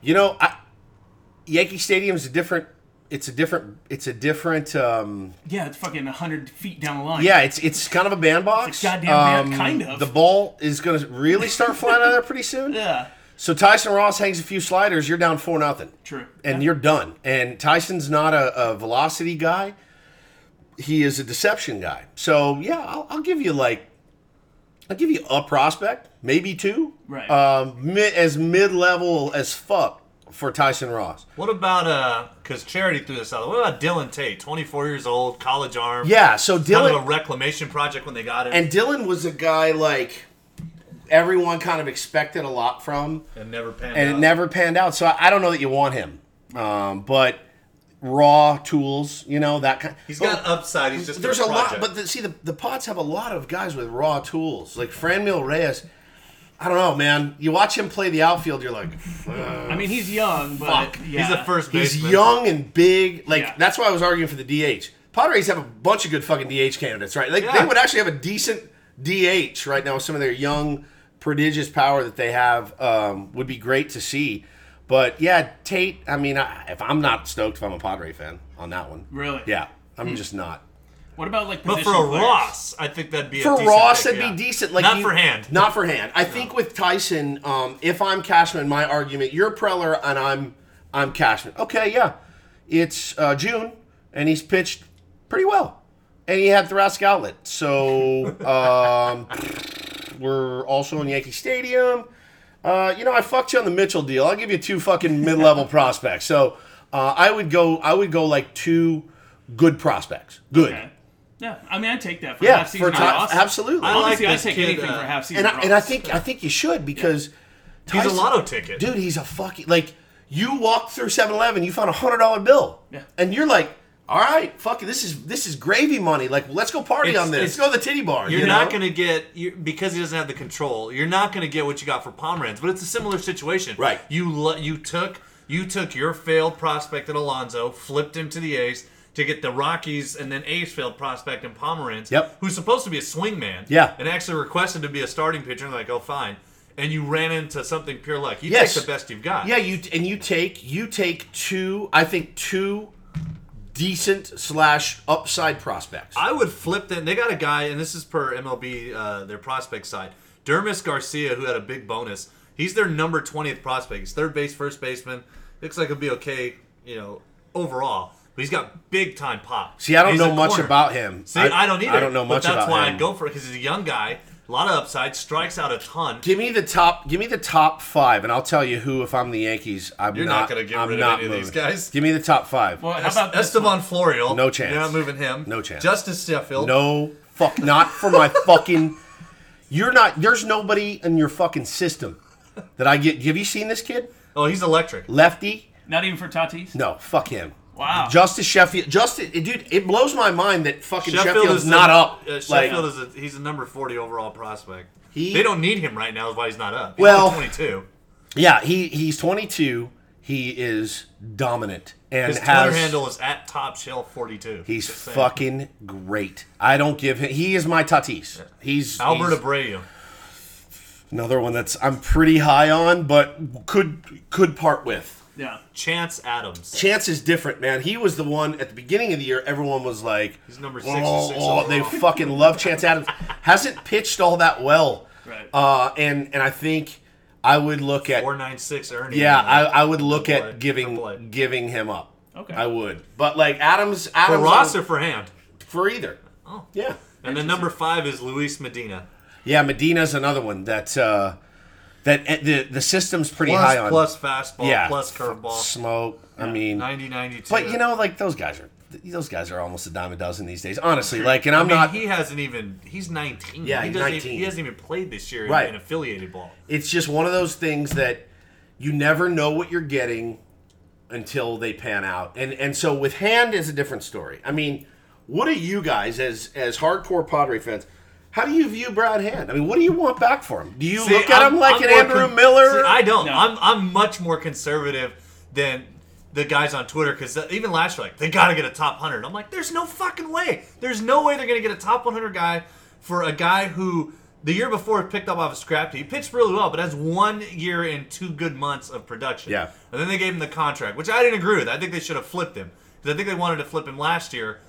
you know, I, Yankee Stadium is a different. It's a different. It's a different. Um, Yeah, it's fucking hundred feet down the line. yeah, it's it's kind of a bandbox. It's a goddamn band- Um, kind of. The ball is going to really start flying out of there pretty soon. Yeah. So Tyson Ross hangs a few sliders. You're down four nothing. True. and Yeah. you're done. And Tyson's not a, a velocity guy; he is a deception guy. So yeah, I'll, I'll give you like, I'll give you a prospect, maybe two, Right. Um, mid, as mid level as fuck for Tyson Ross. what about uh? Because Charity threw this out. What about Dylan Tate? 24 years old, college arm. Yeah, so Dylan Kind of a reclamation project when they got him, and Dylan was a guy like everyone kind of expected a lot from. and never panned and out. it never panned out. So I, I don't know that you want him, um, but raw tools, you know that kind. He's got upside. He's just there's a a lot, but the, see the the pods have a lot of guys with raw tools, like Franmil Reyes. I don't know, man. You watch him play the outfield, you're like, I mean, he's young, but Fuck. yeah. He's the first he's young and big. Like Yeah. that's why I was arguing for the DH. Padres have a bunch of good fucking DH candidates, right? Like Yeah. they would actually have a decent DH right now with some of their young, prodigious power that they have. Um, would be great to see. But yeah, Tate. I mean, I, if I'm not stoked, if I'm a Padre fan on that one, Really? yeah, I'm just not. What about like But for a players? Ross, I think that'd be a For decent Ross, pick, it'd yeah. be decent. Like not you- for hand. Not for hand. I think with Tyson, um, if I'm Cashman, my argument, you're Preller and I'm I'm Cashman. Okay, yeah, it's uh, June and he's pitched pretty well, and he had thoracic outlet. So um, we're also in Yankee Stadium. Uh, you know, I fucked you on the Mitchell deal. I'll give you two fucking mid-level prospects. So uh, I would go. I would go like two good prospects. Good. Okay. Yeah, I mean, I take that for Yeah, half season for top- Ross. absolutely. I like Honestly, I this take kid, anything uh, for half season And I, and I Ross. think I think you should because He's a lotto ticket. dude. He's a fucking like you walked through 7-Eleven, you found a hundred dollar bill, Yeah. and you're like, all right, fuck it, this is this is gravy money. Like, let's go party It's- on this. Let's go to the titty bar. You're you not going to get you because he doesn't have the control. You're not going to get what you got for Pomeranz, but it's a similar situation. Right. You lo- you took you took your failed prospect at Alonso, flipped him to the A's to get the Rockies, and then A's failed prospect and Pomeranz. Yep. Who's supposed to be a swingman. Yeah. And actually requested to be a starting pitcher. And they're like, oh fine. And you ran into something pure luck. You Yes. take the best you've got. Yeah, you and you take you take two. I think two decent slash upside prospects. I would flip them. They got a guy, and this is per MLB, uh, their prospect side. Dermis Garcia, who had a big bonus. He's their number 20th prospect. He's third base, first baseman. Looks like he'll be okay, you know, overall. But he's got big time pop. See, I don't He's know much corner. about him. See, I, don't either. I don't know much but that's why him. I'd go for it because he's a young guy, a lot of upside, strikes out a ton. Give me the top. Give me the top five, and I'll tell you who. If I'm the Yankees, I'm You're not. not gonna get I'm rid of not any of these guys? Give me the top five. Well, how about this Estevan Florial. No chance. You're not moving him. No chance. Justus Sheffield. no fuck. Not for my fucking. You're not. There's nobody in your fucking system that I get. Have you seen this kid? Oh, he's electric. Lefty. Not even for Tatis. No, fuck him. Wow. Justus Sheffield. Justus, dude, it blows my mind that fucking Sheffield Sheffield's is not a, up. Uh, like, Sheffield is a he's a number forty overall prospect. He- they don't need him right now. Is why he's not up. He's Well- twenty two. yeah, he he's 22. He is dominant and His has. Twitter handle is at top shelf forty two. He's fucking great. I don't give him. He is my Tatis. He's Albert he's Abreu. another one that's I'm pretty high on, but could could part with. Yeah. Chance Adams. Chance is different, man. He was the one at the beginning of the year. Everyone was like, He's number "Oh, 66 oh, they fucking love Chance Adams." Hasn't pitched all that well, Right. uh, and and I think I would look at Four nine six earning. yeah, I, I would look Triple at giving giving him up. Okay. I would, but like Adams, Adams for Ross or for Hand. for either. Oh. Yeah, And then number five is Luis Medina. yeah. Medina's another one that uh, that uh, the the system's pretty Plus, high on. plus fastball, yeah, plus curveball. smoke. I mean, 90 92. but you know, like those guys are those guys are almost a dime a dozen these days. Honestly, like, and I I'm mean, not. he hasn't even. He's 19. Yeah, he he's doesn't 19. Even, he hasn't even played this year in- Right. in affiliated ball. it's just one of those things that you never know what you're getting until they pan out. And and so with hand is a different story. I mean, what are you guys as as hardcore Padre fans? How do you view Brad Hand? I mean, what do you want back for him? Do you See, look at I'm- him like I'm an Andrew con- Miller? See, I don't. No. I'm I'm much more conservative than the guys on Twitter because even last year, like they got to get a top hundred. I'm like, there's no fucking way. There's no way they're gonna get a top 100 guy for a guy who the year before picked up off a scrap heap. He pitched really well, but has one year and two good months of production. Yeah. And then they gave him the contract, which I didn't agree with. I think they should have flipped him because I think they wanted to flip him last year.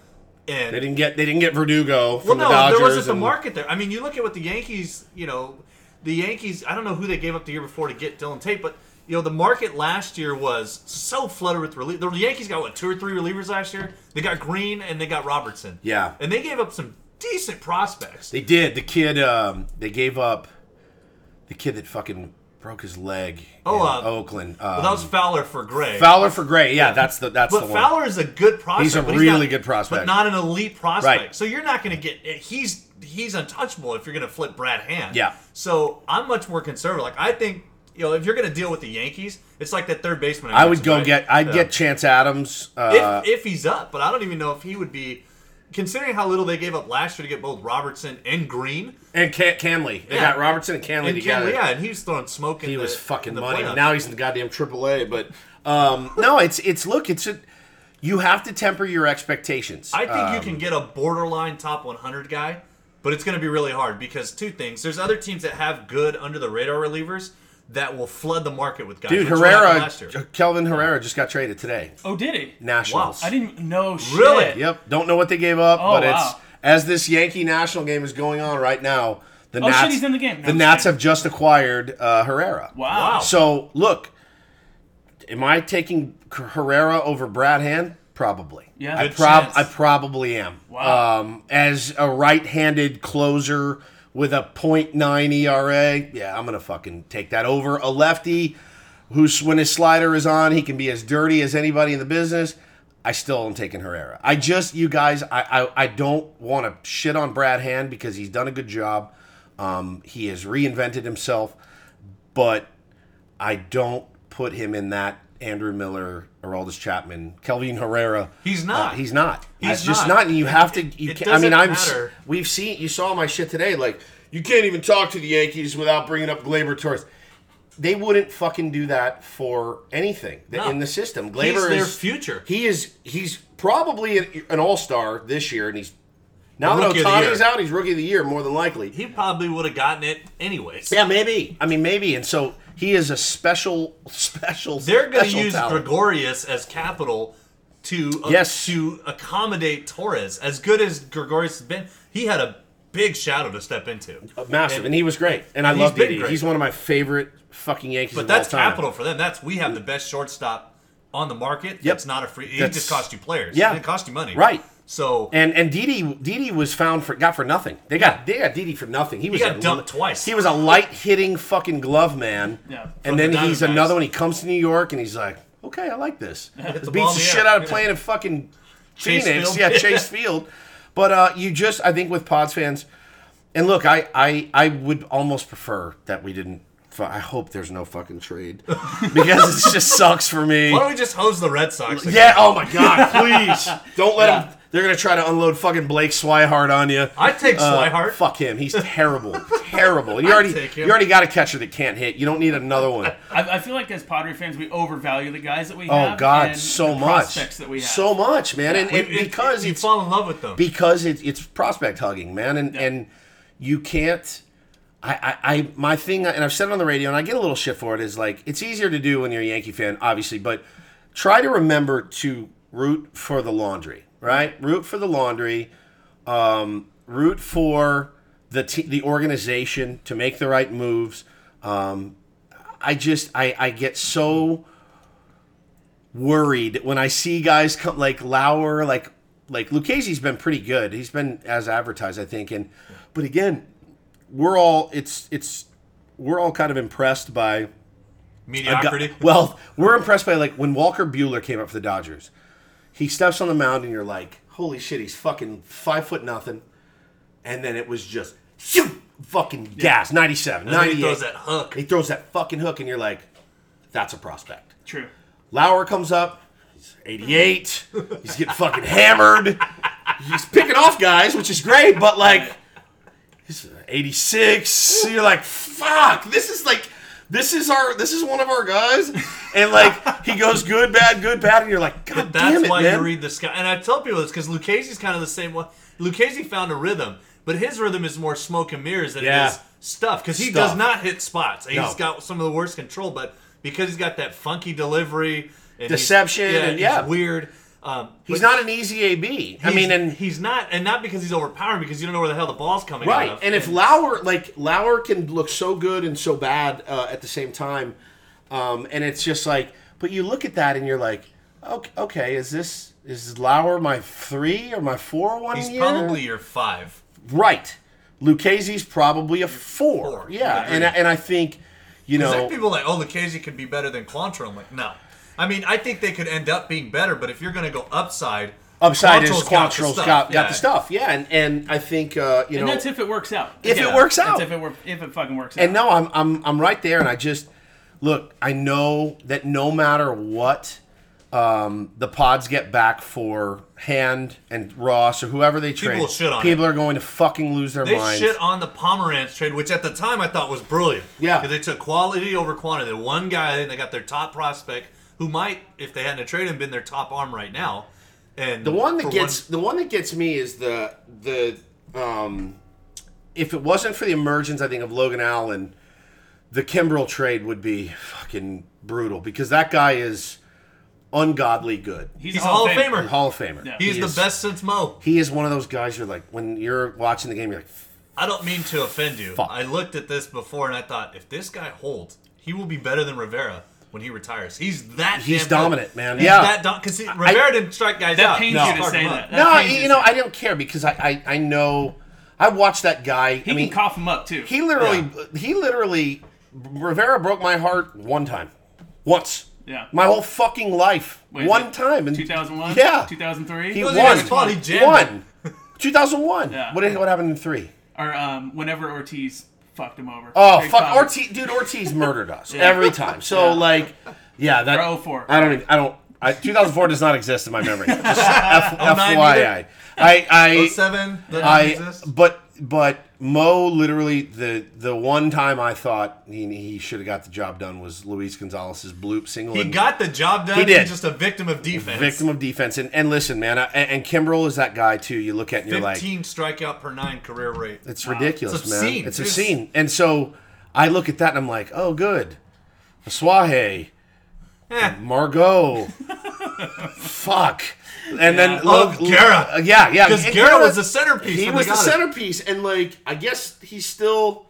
And they didn't get they didn't get Verdugo well, no, the Dodgers. there wasn't the market there. I mean, you look at what the Yankees, you know, the Yankees. I don't know who they gave up the year before to get Dylan Tate, but you know, the market last year was so flooded with relief. The Yankees got what two or three relievers last year. They got Green and they got Robertson. Yeah. and they gave up some decent prospects. They did. The kid um, they gave up the kid that fucking broke his leg Oh, in uh, Oakland. Um, Well, that was Fowler for Gray. Fowler for Gray. Yeah, that's the that's But the one. Fowler is a good prospect. He's a really not- good prospect. but not an elite prospect. Right. So you're not going to get. He's he's untouchable if you're going to flip Brad Hand. Yeah. So I'm much more conservative. Like I think you know if you're going to deal with the Yankees, it's like that third baseman. I would go right? get. I'd Yeah. get Chance Adams. Uh, if if he's up, but I don't even know if he would be. Considering how little they gave up last year to get both Robertson and Green, and Can- Kahnle. They Yeah. got Robertson and Kahnle and together. Yeah, and he was throwing smoke. In he the, was fucking in the money. playoffs. Now he's in the goddamn AAA. But um, no, it's it's look. It's a, you have to temper your expectations. I think you Um, can get a borderline top 100 guy, but it's going to be really hard because two things. There's other teams that have good under the radar relievers that will flood the market with guys. Dude, which is what happened Herrera, last year. Kelvin Herrera just got traded today. Oh, did he? Nationals. I didn't know shit. Really? Yep. Don't know what they gave up, Oh, but it's as this Yankee national game is going on right now. The Oh, shit, Nats, he's in the game. No, the Nats saying. have just acquired uh, Herrera. Wow. Wow. So look, am I taking Herrera over Brad Hand? Probably. Yeah. I, prob- I probably am. Wow. Um, as a right-handed closer with a .9 ERA, yeah, I'm gonna fucking take that over a lefty who's when his slider is on, he can be as dirty as anybody in the business. I still am taking Herrera. I just, you guys, I I, I don't want to shit on Brad Hand because he's done a good job. Um, he has reinvented himself, but I don't put him in that Andrew Miller, Aroldis Chapman, Kelvin Herrera. He's not. Uh, he's not. He's He's just not. not. And you have to. You It can, I mean, I'm. matter. We've seen. You saw my shit today. Like you can't even talk to the Yankees without bringing up Gleyber Torres. They wouldn't fucking do that for anything No. in the system. He's Gleyber their is future. He is. He's probably an, all star this year, and he's now that Ohtani's out, he's rookie of the year more than likely. He probably would have gotten it anyways. Yeah, maybe. I mean, maybe. And so he is a special, special. They're going to use talent. Gregorius as capital to uh, Yes. to accommodate Torres. As good as Gregorius has been, he had a big shadow to step into. massive, and, he was great. And, I and love Didi. He's one of my favorite fucking Yankees. But of that's all time. capital for them. That's we have the best shortstop on the market. Yep. It's not a free. That's- just cost you players. Yeah. it didn't cost you money. Right. So And and Didi Didi was found for got for nothing. They got they got Didi for nothing. He was got a- dumped twice. He was a light hitting fucking glove man. Yeah. And then the he's another one. He comes to New York and he's like, okay, I like this. the Beats the shit air. out of Yeah. playing in fucking Chase Phoenix. Field. Yeah, Chase Field. But uh, you just I think with Pods fans, and look, I I I would almost prefer that we didn't. I hope there's no fucking trade because it just sucks for me. why don't we just hose the Red Sox? Yeah. Oh my God. Please don't let them. They're gonna try to unload fucking Blake Swihart on you. I'd take Uh, Swihart. Fuck him. He's terrible. terrible. And you already take him. you already got a catcher that can't hit. You don't need another one. I, I feel like as Padre fans, we overvalue the guys that we Oh have. Oh God, and so the much. prospects that we have. So much, man. And, and It- it- because you fall in love with them. because it's it's prospect hugging, man, and and you can't. I, I, I my thing, and I've said it on the radio, and I get a little shit for it. Is like it's easier to do when you're a Yankee fan, obviously, but try to remember to root for the laundry, right? Root for the laundry, um, root for the te- the organization to make the right moves. Um, I just I I get so worried when I see guys come like Lauer, like like Lucchesi's been pretty good. He's been as advertised, I think. And but again, we're all it's it's we're all kind of impressed by a guy- Mediocrity. well, we're impressed by like when Walker Buehler came up for the Dodgers. He steps on the mound and you're like, holy shit, he's fucking five foot nothing. And then it was just shoo, fucking gas, 97, and then 98. he throws that hook. He throws that fucking hook and you're like, that's a prospect. True. Lauer comes up. He's 88. He's getting fucking hammered. He's picking off guys, which is great, but like, he's 86. You're like, fuck, this is like, this is our, this is one of our guys. And like, he goes good, bad, good, bad. And you're like, God But that's damn it, why man. you read the sky. And I tell people this because Lucchesi's kind of the same way. Lucchese found a rhythm, but his rhythm is more smoke and mirrors than Yeah. it is stuff because he Stuff. does not hit spots. He's No. got some of the worst control, but because he's got that funky delivery, and Deception and- he's yeah. weird. Um, He's not an easy AB. I mean, and he's not, and not because he's overpowering, because you don't know where the hell the ball's coming Right, out of. and if Lauer like Lauer can look so good and so bad uh, at the same time, um, and it's just like, but you look at that and you're like, okay, okay is this is Lauer my three or my four one he's year? probably your five. right. Lucchesi's probably a four. Four, Yeah, and I- and I think, you know, people like, oh, Lucchese could be better than Quantrill. I'm like, no. I mean, I think they could end up being better, but if you're going to go upside, upside is Quantrill's got the Quantrill's stuff. got, got Yeah. the stuff. Yeah, and and I think uh, you know And know that's if it works out. if Yeah. it works That's out. if it wor- if it fucking works out. And no, I'm I'm I'm right there, and I just look. I know that no matter what, um, the pods get back for Hand and Ross or whoever they trade. will shit on people are going to fucking lose their They minds. shit on the Pomeranz trade, which at the time I thought was brilliant. Yeah. 'Cause they took quality over quantity. One guy, and they got their top prospect, who might, if they hadn't traded him, been their top arm right now. And the one that for gets the one that gets me is the the um, if it wasn't for the emergence, I think of Logan Allen, the Kimbrel trade would be fucking brutal because that guy is ungodly good. he's, he's a Hall of Famer. Hall of Famer. Yeah. he's He the is- best since Mo. He is one of those guys you're like when you're watching the game, you're like, I don't mean to offend you. Fuck. I looked at this before and I thought, if this guy holds, he will be better than Rivera when he retires. He's that. He's damn good. dominant, man. He's Yeah. that because Rivera didn't strike guys That out. pains He you to say that. That no, pains you you know, I don't care because I, I, I know, I watched that guy. He I mean, can cough him up too. he literally, he literally, Rivera broke my heart one time, once. Yeah. My whole fucking life, Wait, one time. in 2001. Yeah. 2003. He It won. wasn't his fault. He jammed it. 2001. Yeah. What, did- what happened in three? or um, whenever Ortiz fucked him over. Oh Greg fuck, Popovich. Ortiz, dude, Ortiz murdered us every time. So like, yeah, that. Or 04. I don't. even- I don't. I, 2004 does not exist in my memory. Just F, 09 FYI. I I 07 I exist? but but Mo literally the the one time I thought he, he should have got the job done was Luis Gonzalez's bloop single. He got the job done. He did. He's just a victim of defense. victim of defense. And, and listen, man, I, and, Kimbrel is that guy too. You look at and you're like, 15 strikeout per nine career rate. It's ridiculous, It's man. It's It's- obscene. And so I look at that and I'm like, oh, good. Asuaje, Eh. Margot. Fuck. And then Oh, Guerra. uh, yeah, yeah. Because Guerra was the centerpiece. He was the centerpiece, and like I guess he's still.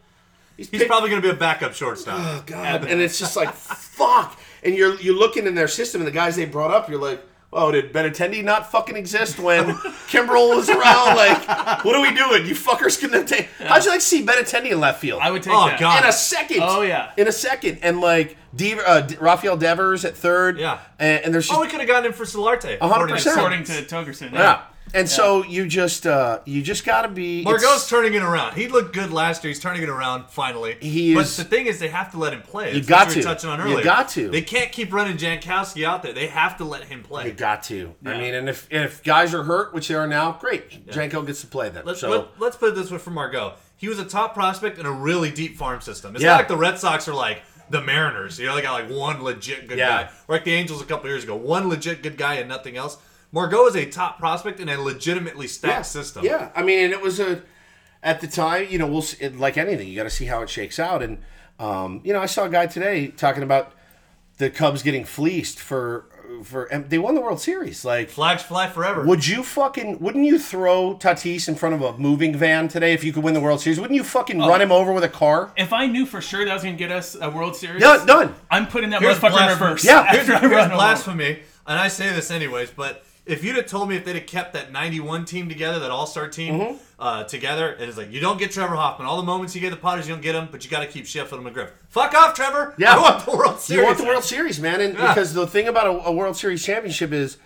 He's picked- probably going to be a backup shortstop. Oh God! And it's just like fuck. And you're you're looking in their system, and the guys they brought up, you're like, oh, did Benintendi not fucking exist when Kimbrel was around? Like, what are we doing? You fuckers couldn't take. How'd you like to see Benintendi in left field? I would take Oh, that. God. in a second. Oh, yeah. in a second, and like Dever, uh, D- Rafael Devers at third. Yeah. and, and there's just oh, we could have gotten him for Solarte. 100%. According to Togerson. yeah. And so you just uh you just gotta be. Margot's turning it around. He looked good last year. He's turning it around finally. He but the thing is, they have to let him play. You got to. touching on You got to. They can't keep running Jankowski out there. They have to let him play. You got to. I mean, and if if guys are hurt, which they are now, great. Janko gets to play then. Let's, so let, us put it this way for Margot. He was a top prospect in a really deep farm system. It's Yeah. not like the Red Sox are like the Mariners. You know, they got like one legit good Yeah. guy. Or like the Angels a couple years ago. One legit good guy and nothing else. Margot is a top prospect in a legitimately stacked yeah. system. Yeah, I mean, and it was a at the time, you know, we'll see, like anything, you got to see how it shakes out. And um, you know, I saw a guy today talking about the Cubs getting fleeced for for and they won the World Series. Like, Flags fly forever. would you fucking wouldn't you throw Tatis in front of a moving van today if you could win the World Series? Wouldn't you fucking Oh. run him over with a car? If I knew for sure that was going to get us a World Series, Yeah, done. I'm putting that Here's motherfucker in reverse. Yeah. Here's, here's run him over. blasphemy, and I say this anyways, but if you'd have told me if they'd have kept that 91 team together, that all star team Mm-hmm. uh, together, it's like, you don't get Trevor Hoffman. All the moments you get the Potters, you don't get them, but you got to keep Sheffield and McGriff. Fuck off, Trevor. Yeah. I want the World Series. You want the World Series, man, and Yeah. because the thing about a, a World Series championship is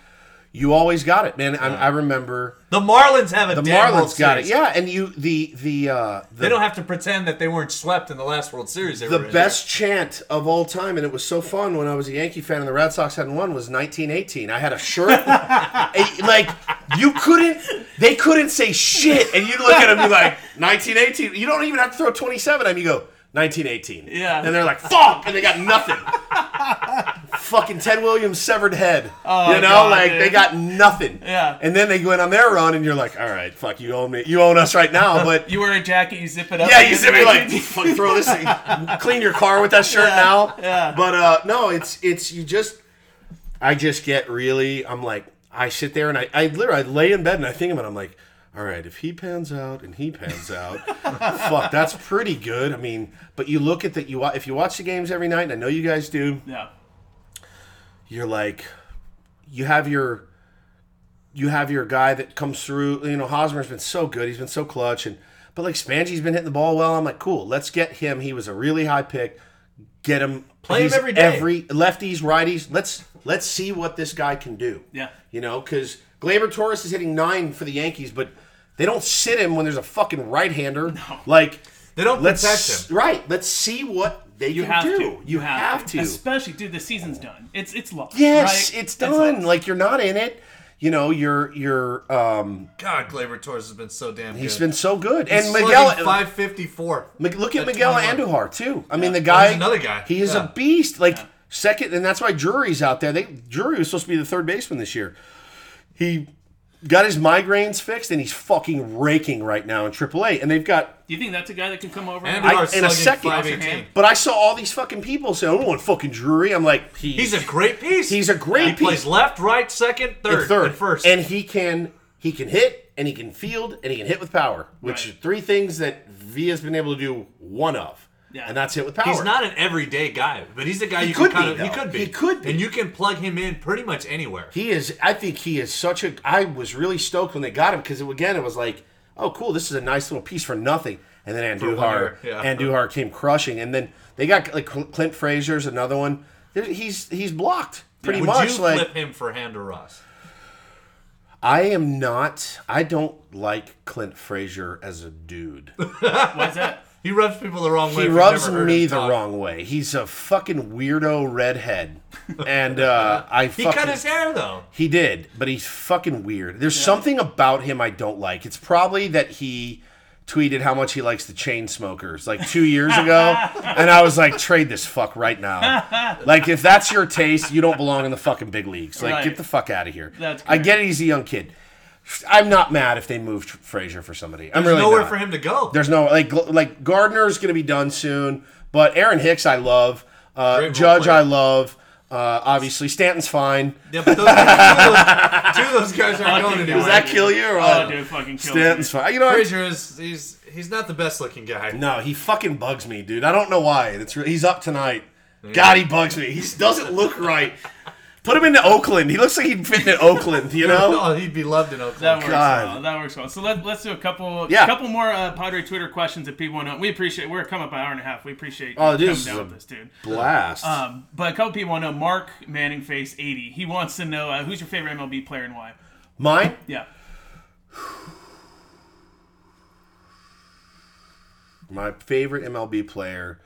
you always got it, man. I, I remember The Marlins have a the damn World Marlins got it, yeah, and you the the uh, the They don't have to pretend that they weren't swept in the last World Series. They the best chant of all time, and it was so fun when I was a Yankee fan and the Red Sox hadn't won was 1918. I had a shirt, like you couldn't, they couldn't say shit, and you look at them, be like 1918. You don't even have to throw 27 at them. You go 1918. Yeah. and they're like fuck, and they got nothing. Fucking Ted Williams severed head. you know, Oh, God, like dude. they got nothing. Yeah. And then they went on their run, and you're like, all right, fuck, you own me, you own us right now, but. You wear a jacket, you zip it up. Yeah, you sit there like fuck, throw this, thing. clean your car with that shirt Yeah, now. yeah. But uh, no, it's it's you just, I just get really, I'm like, I sit there and I, I literally I lay in bed and I think about, it, I'm like, all right, if he pans out and he pans out, fuck, that's pretty good. I mean, but you look at that, you if you watch the games every night, and I know you guys do, Yeah. You're like, you have your, you have your guy that comes through. You know, Hosmer's been so good. He's been so clutch, and but like Spangy's been hitting the ball well. I'm like, cool. Let's get him. He was a really high pick. Get him. Play him every day. Every lefties, righties. Let's let's see what this guy can do. Yeah. You know, because Gleyber Torres is hitting nine for the Yankees, but they don't sit him when there's a fucking right-hander. No. Like They don't let's protect him. right. Let's see what they You can have do. to. You have to. to. Especially, dude, the season's done. It's it's lost. Yes, right? it's done. lost. like you're not in it. You know, you're you're um God, Gleyber Torres has been so damn he's good. He's been so good. He's and Miguel 554. Look at At Miguel 21. Andujar too. I mean the guy he's another guy. He is Yeah. a beast. Like second and that's why Drury's out there. They Drury was supposed to be the third baseman this year. He got his migraines fixed and he's fucking raking right now in AAA. And they've got Do you think that's a guy that can come over? And and- I- Andujar's in a second. but I saw all these fucking people say, I don't want fucking Drury. I'm like, He's a great piece. He's a great He piece. plays left, right, second, third, and third and first. and he can he can hit and he can field and he can hit with power, which Right. are three things that V has been able to do one of, Yeah. and that's it with power. He's not an everyday guy, but he's a guy He you could can kind be, of. He could be. He could be. And you can plug him in pretty much anywhere. He is. I think he is such a. I was really stoked when they got him because again, it was like, oh, cool, this is a nice little piece for nothing. And then one Andujar, year, yeah. Andujar came crushing, and then they got like Clint Frazier's another one. He's he's blocked pretty Would much. you like flip him for Hand or Ross? I am not. I don't like Clint Frazier as a dude. Why is that? He rubs people the wrong way. He rubs me the talk. wrong way. He's a fucking weirdo redhead, and uh, I He cut his hair though. He did, but he's fucking weird. There's something about him I don't like. It's probably that he tweeted how much he likes the chain smokers like two years ago, and I was like, trade this fuck right now. Like if that's your taste, you don't belong in the fucking big leagues. Like Right. get the fuck out of here. I get it. He's a young kid. I'm not mad if they moved Frazier for somebody. I'm There's really nowhere not. for him to go. There's no like like Gardner's gonna be done soon, but Aaron Hicks I love. Uh, Judge player. I love. Uh, obviously Stanton's fine. yeah, but those, two, of those, two of those guys aren't going Does anywhere. Does that kill you or Oh, what? dude, fucking kill Stanton's fine. You know. Frazier is he's he's not the best looking guy. no, he fucking bugs me, dude. I don't know why. It's re- he's up tonight. God, he bugs me. He doesn't look right. Put him into Oakland. He looks like he'd fit in Oakland. You know? Oh, he'd be loved in That Oakland. works God. well. That works well. So let, let's do a couple, Yeah. couple more uh, Padre Twitter questions that people want to. know. We appreciate. We're coming up an hour and a half. We appreciate. Oh, you dude, coming this down with this, dude. Blast. Um, but a couple people want to know. Mark Manning face eighty. He wants to know uh, who's your favorite MLB player and why. Mine. Yeah. My favorite MLB player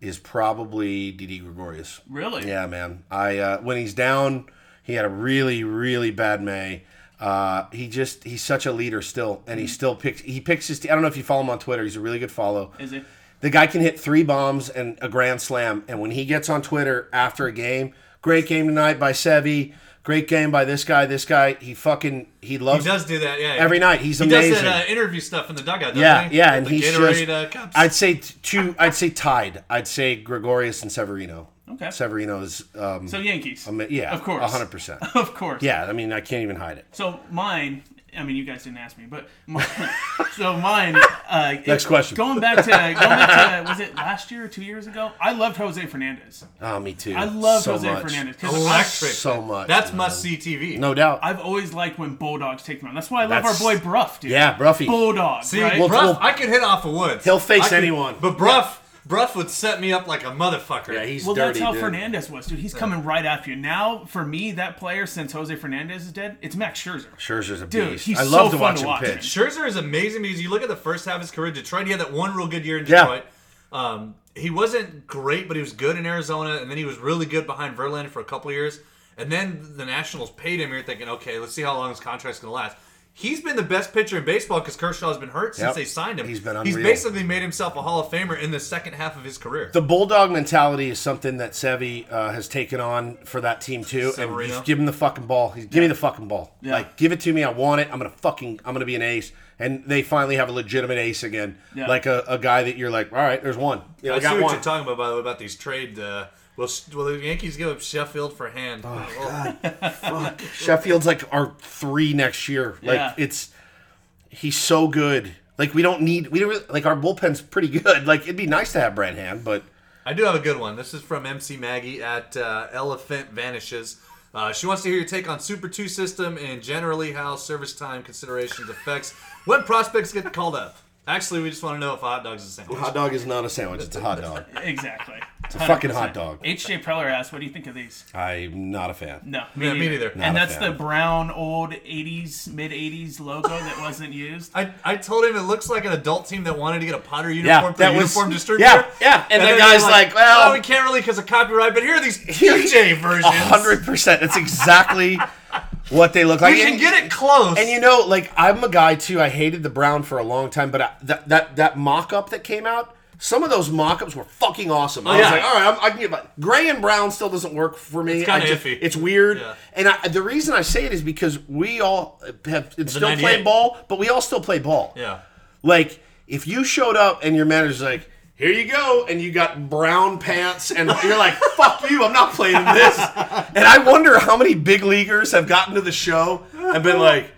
is probably Didi Gregorius. Really? Yeah, man. I uh, when he's down, he had a really, really bad May. Uh, he just he's such a leader still, and he still picks. He picks his. I don't know if you follow him on Twitter. He's a really good follow. Is it? The guy can hit three bombs and a grand slam. And when he gets on Twitter after a game, great game tonight by Sevi. Great game by this guy. This guy. He fucking he loves. He does do that, yeah. every night. He's he amazing. does that uh, interview stuff in the dugout, doesn't Yeah, he? yeah, and he's Gatorade, just. uh. I'd say two. I'd say tied. I'd say Gregorius and Severino. Okay. Severino is. Um, So Yankees. ama- yeah, Of course. hundred percent. Of course. Yeah, I mean, I can't even hide it. So mine. I mean, you guys didn't ask me, but mine, so mine. Uh, Next it- question. Going back to going back to was it last year or two years ago? I loved Jose Fernandez. Oh, me too. I love so Jose much. Fernandez because Electric. So much. That's man. must see TV. No doubt. I've always liked when Bulldogs take them on. That's why I love That's- our boy Bruff, dude. Yeah, Bruffy. Bulldog. See, right? Well, Bruff, well- I could hit off of Woods. He'll face I could- anyone. But Bruff, Bruff would set me up like a motherfucker. Yeah, he's well, dirty. that's how dude. Fernandez was, dude. He's coming right after you. Now, for me, that player since Jose Fernandez is dead, it's Max Scherzer. Scherzer's a Dude, beast. he's I love so to fun watch to him watch, pitch. Scherzer is amazing because you look at the first half of his career. Detroit, he had that one real good year in Yeah. Detroit. Um, he wasn't great, but he was good in Arizona, and then he was really good behind Verlander for a couple of years. And then the Nationals paid him. You're thinking, okay, let's see how long his contract's going to last. He's been the best pitcher in baseball because Kershaw's been hurt since Yep. they signed him. He's been unreal. He's basically made himself a Hall of Famer in the second half of his career. The bulldog mentality is something that Sevi uh, has taken on for that team too. And Severino? just give him the fucking ball. He's, Give me the fucking ball. Yeah. Like give it to me. I want it. I'm gonna fucking. I'm gonna be an ace. And they finally have a legitimate ace again. Yeah. Like a, a guy that you're like, all right, there's one. You know, I see what one. you're talking about, by the way, about these trade. Uh, will, will the Yankees give up Sheffield for hand? Oh, God, fuck! Sheffield's like our three next year. Like Yeah. it's he's so good. Like we don't need we don't really, like our bullpen's pretty good. Like it'd be nice to have Brand Hand, but I do have a good one. This is from MC Maggie at uh, Elephant Vanishes. Uh, she wants to hear your take on Super 2 system and generally how service time considerations affects when prospects get called up. Actually, we just want to know if a hot dog's is a sandwich. A hot dog is not a sandwich. It's a hot dog. Exactly. It's a fucking hot dog. HJ Preller asked, "What do you think of these?" I'm not a fan. No, Yeah, me neither. Not and a that's fan. the brown old '80s, mid '80s logo that wasn't used. I, I told him it looks like an adult team that wanted to get a Potter uniform Yeah, for that the was- uniform distributor. yeah, yeah, and the then guy's they're like, well- oh, we can't really because of copyright, but here are these PJ versions. A hundred percent. That's exactly what they look like. We can And- get it close. And you know, like I'm a guy too. I hated the brown for a long time, but I, that that that mock-up that came out, some of those mock-ups were fucking awesome. Oh, I was Oh, like, all right, I'm, I can get by. Gray and brown still doesn't work for me. It's kinda iffy. It's weird. Yeah. And I, the reason I say it is because we all have still 98. play ball, but we all still play ball. yeah. Like if you showed up and your manager's like, "Here you go," and you got brown pants, and you're like, "Fuck you, I'm not playing this." And I wonder how many big leaguers have gotten to the show and been like,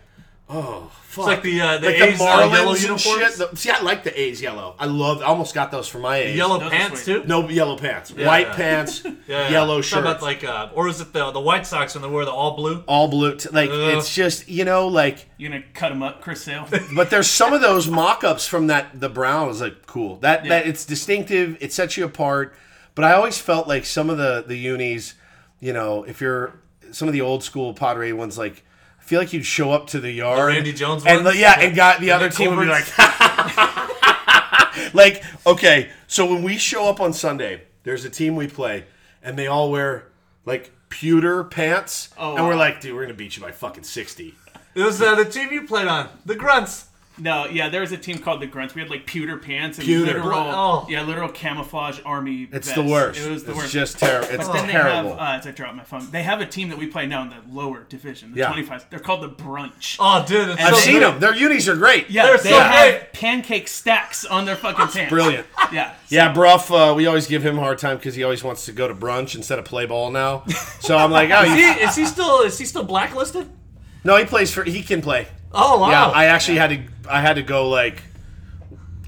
Oh, fuck. like the, uh, the like A's, the uh, Marlins yellow and uniforms? shit. The- see, I like the A's yellow. I love. I almost got those for my A's. Yellow Those pants too. No yellow pants. Yeah, White yeah. pants. Yeah, yeah. Yellow Talking shirt. About like, uh, or is it the the White Sox when they wear the all blue? all blue. T- like Ugh. it's just you know like. you're gonna cut them up, Chris Sale? But there's some of those mock-ups from that the brown is like cool. That Yeah. that it's distinctive. It sets you apart. But I always felt like some of the the unis, you know, if you're some of the old school Padre ones, like I feel like you'd show up to the yard, Randy Jones and the, yeah, and got the The other team would be like, like okay. So when we show up on Sunday, there's a team we play, and they all wear like pewter pants, Oh, and we're wow. like, dude, we're gonna beat you by fucking sixty. It was uh, the team you played on, the Grunts. No, yeah, there was a team called the Grunts. We had like pewter pants and Pewter. literal, Oh. yeah, literal camouflage army. It's vests. the worst. It was the it's worst. just terrible. It's But then terrible. they have, uh, as I dropped my phone, they have a team that we play now in the lower division, the Yeah. 25. They're called the Brunch. Oh, dude, it's I've I've so seen good. them. Their unis are great. yeah, they're they so have great. pancake stacks on their fucking pants. Brilliant. Yeah. Yeah, Bruff, uh, we always give him a hard time because he always wants to go to brunch instead of play ball now. So I'm like, oh, Is he, you, is he still is he still blacklisted? no, he plays for. He can play. Oh wow! Yeah, I actually had to. I had to go like,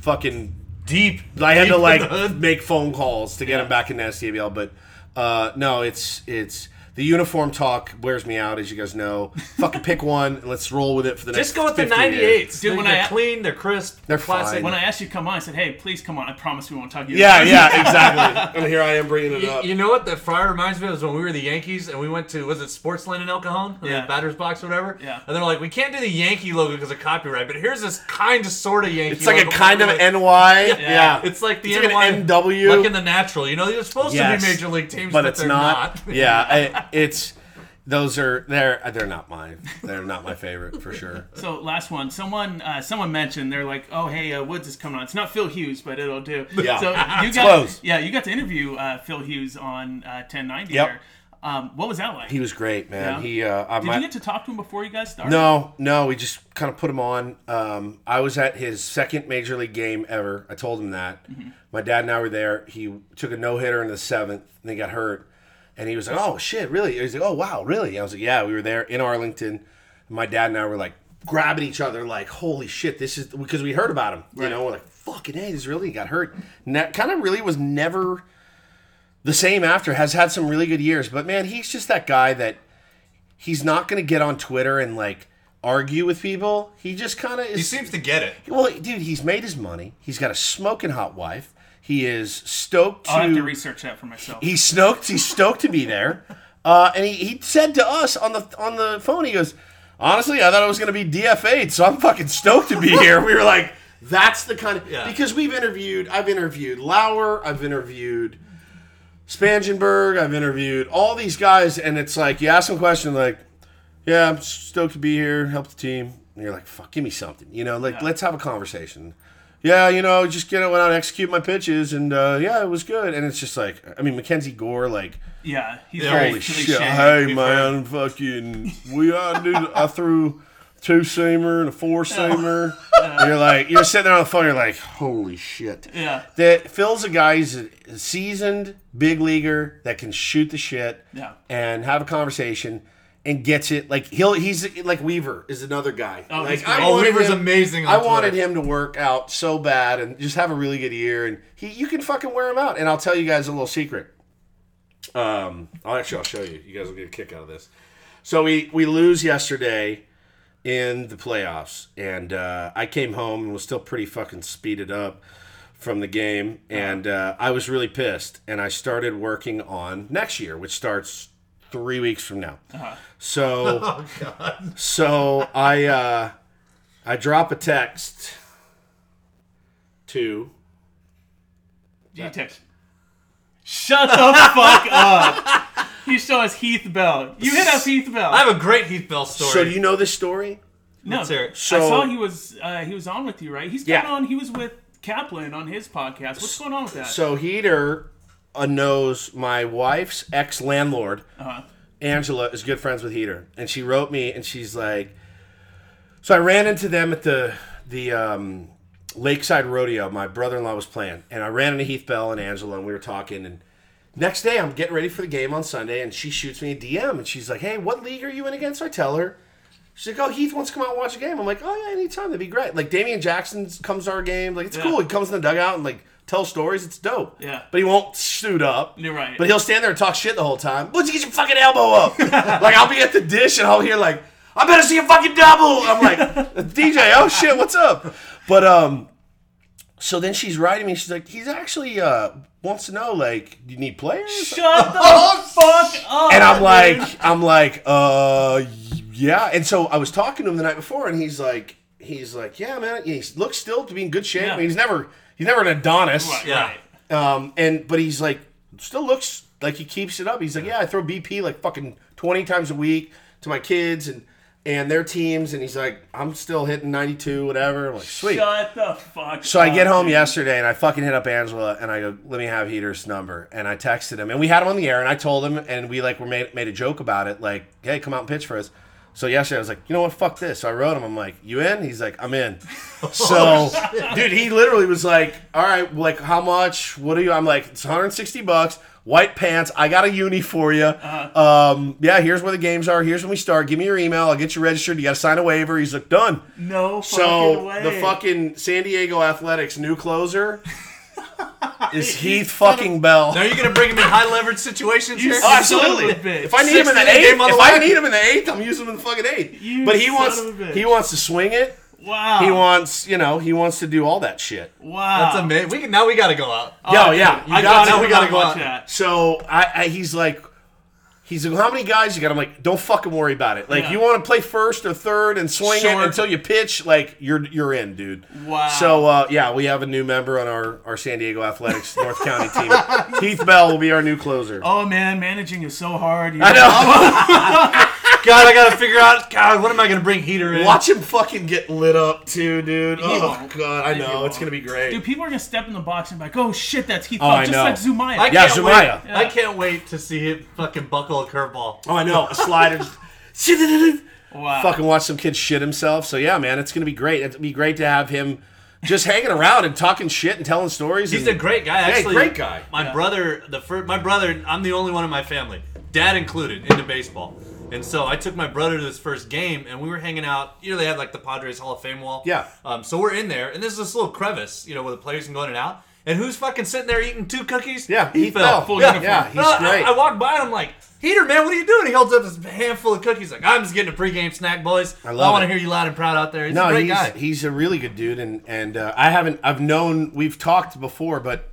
fucking. deep. I had deep to like make phone calls to get him back in the SDBL, but uh, no, it's it's the uniform talk wears me out, as you guys know. Fucking pick one. and Let's roll with it for the next. Just go with the 50 years. 98s. Dude, Dude, when they're I- clean, they're crisp, They're classic. fine. When I asked you to come on, I said, hey, please come on. I promise we won't talk you. Yeah, yeah, exactly. and here I am bringing it You, up. you know what the fire reminds me of is when we were the Yankees and we went to was it Sportsland in El Cajon, Yeah. the batter's box, or whatever. Yeah. And they're like, we can't do the Yankee logo because of copyright, but here's this kind of sort of Yankee. It's like a kind of Like- NY. Yeah. It's like the It's like an NW. like in the natural. You know, they're supposed Yes, to be major league teams, but but, it's they're not. not. yeah, I, it's those are they're they're not mine. They're not my favorite for sure. So last one, someone uh, someone mentioned they're like, oh hey, uh, Woods is coming on. It's not Phil Hughes, but it'll do. Yeah. So you It's got close. yeah, you got to interview uh, Phil Hughes on uh, 1090. Yep. There. Um, what was that like? He was great, man. Yeah? He uh, I Did you get to talk to him before you guys started? no, no. We just kind of put him on. Um, I was at his second major league game ever. I told him that. Mm-hmm. My dad and I were there. He took a no hitter in the seventh, and he got hurt. And he was like, "Oh shit, really?" He was like, "Oh wow, really?" I was like, "Yeah, we were there in Arlington." My dad and I were like grabbing each other, like, "Holy shit, this is," because we heard about him. You Right. know, we're like, "Fucking hey, this really got hurt." That kind of really was never the same after. Has had some really good years, but man, he's just that guy that he's not going to get on Twitter and like argue with people. He just kind of. He seems to get it. well, dude, he's made his money. He's got a smoking hot wife. He is stoked to. I'll have to research that for myself. he's stoked. He's stoked to be there. Uh, and he, he said to us on the on the phone, he goes, "Honestly, I thought I was going to be DFA'd, so I'm fucking stoked to be here." We were like, "That's the kind of Yeah. because we've interviewed. I've interviewed Lauer. I've interviewed Spangenberg. I've interviewed all these guys, and it's like you ask them a question like, "Yeah, I'm stoked to be here, help the team." And you're like, "Fuck, give me something," you know, like Yeah. let's have a conversation. Yeah, you know, just get it went out, and execute my pitches, and uh, yeah, it was good. And it's just like, I mean, Mackenzie Gore, like, yeah, he's holy cliche. shit, hey We've man, fucking, we I did, I threw two seamer and a four seamer. And you're like, you're sitting there on the phone, you're like, holy shit. Yeah, That Phil's a guy, he's a seasoned big leaguer that can shoot the shit Yeah. and have a conversation and gets it. Like he'll, he's like Weaver is another guy. Oh, like he's. Oh, Weaver's him- amazing I wanted him to work out so bad and just have a really good year, and he, you can fucking wear him out. And I'll tell you guys a little secret. Um, I'll actually I'll show you. You guys will get a kick out of this. So we we lose yesterday in the playoffs, and uh, I came home and was still pretty fucking speeded up from the game, and uh, I was really pissed. And I started working on next year, which starts three weeks from now. So, so I uh, I drop a text to G text. Shut the fuck up. He saw us Heath Bell. You hit up Heath Bell. I have a great Heath Bell story. So do you know this story? no, Let's hear it. So- I saw he was uh, he was on with you, right? He's Yeah. been on. He was with Kaplan on his podcast. What's going on with that? So Heater uh, knows my wife's ex landlord. uh-huh. Angela is good friends with Heater, and she wrote me, and she's like, so I ran into them at the the um, Lakeside Rodeo. My brother in law was playing, and I ran into Heath Bell and Angela, and we were talking. And next day, I'm getting ready for the game on Sunday, and she shoots me a DM, and she's like, "Hey, what league are you in again?" So I tell her. She's like, oh, Heath wants to come out and watch a game. I'm like, oh yeah, anytime, that'd be great. Like Damian Jackson comes to our game, like it's Yeah. cool. He comes in the dugout and like tells stories. It's dope. Yeah. but he won't suit up. You're right. But he'll stand there and talk shit the whole time. Why'd you get your fucking elbow up? like I'll be at the dish and I'll hear like, I better see a fucking double. I'm like, DJ, oh shit, what's up? But um, so then she's writing me. She's like, he's actually uh wants to know like, do you need players? Shut the fuck up. And I'm dude. like, I'm like, uh, yeah. And so I was talking to him the night before, and he's like, he's like, yeah, man. He looks still to be in good shape. Yeah. I mean, he's never, he's never an Adonis. Right, Yeah. right. Um, and but he's like, still looks like he keeps it up. He's like, yeah, I throw BP like fucking twenty times a week to my kids and and their teams, and he's like, I'm still hitting 92, whatever. I'm like, sweet. Shut the fuck So I get home dude. yesterday and I fucking hit up Angela and I go, let me have Heater's number. And I texted him and we had him on the air and I told him and we like were made made a joke about it, like, hey, come out and pitch for us. So yesterday I was like, you know what, fuck this. So I wrote him, I'm like, you in? He's like, I'm in. So dude, he literally was like, All right, like how much? What are you? I'm like, it's 160 bucks. White pants. I got a uni for you. Um, yeah, here's where the games are. Here's when we start. Give me your email. I'll get you registered. You got to sign a waiver. He's like, done. No So fucking way. the fucking San Diego Athletics new closer is Heath fucking Bell. Now you're gonna bring him in high leverage situations here? Oh, absolutely. Son of a bitch. If I need him in the eighth, game on the if I way. need him in the eighth, I'm using him in the fucking eighth. You but he son wants of a bitch. he wants to swing it. Wow. He wants you know he wants to do all that shit. Wow. That's amazing. We can, now we gotta go out. Yo, yeah, you I got got to. to. we gotta go out. that. So I, I he's like. He's like, how many guys you got? I'm like, don't fucking worry about it. Like, Yeah. you want to play first or third and swing Sure. it until you pitch, like you're you're in, dude. Wow. So uh, yeah, we have a new member on our, our San Diego Athletics North County team. Heath Bell will be our new closer. Oh man, managing is so hard. You I know. God, I gotta figure out. God, what am I gonna bring heater in? Watch him fucking get lit up too, dude. Oh won't. god, I He know it's won't. gonna be great. Dude, people are gonna step in the box and be like, "Oh shit, that's Heath." Oh, I just know. like Zumaya. I Yeah, can't Zumaya. Wait. I can't wait to see him fucking buckle a curveball. Oh, I know a slider. wow. fucking watch some kid shit himself. So yeah, man, it's gonna be great. It'd be great to have him just hanging around and talking shit and telling stories. He's and- a great guy. Hey, Actually, great guy. My Yeah. brother, the first, my brother, I'm the only one in my family, dad included, into baseball. And so I took my brother to his first game, and we were hanging out. You know, they had like the Padres Hall of Fame wall. Yeah. Um, so we're in there, and there's this little crevice, you know, where the players can go in and out. And who's fucking sitting there eating two cookies? Yeah, Heath Heath Bell. Full yeah. Yeah, he's No, I- great. I, walked by and I'm like, Heater, man, what are you doing? He holds up this handful of cookies, like, I'm just getting a pregame snack, boys. I love I want to hear you loud and proud out there. He's no, a great he's guy. he's a really good dude, and and uh, I haven't I've known we've talked before, but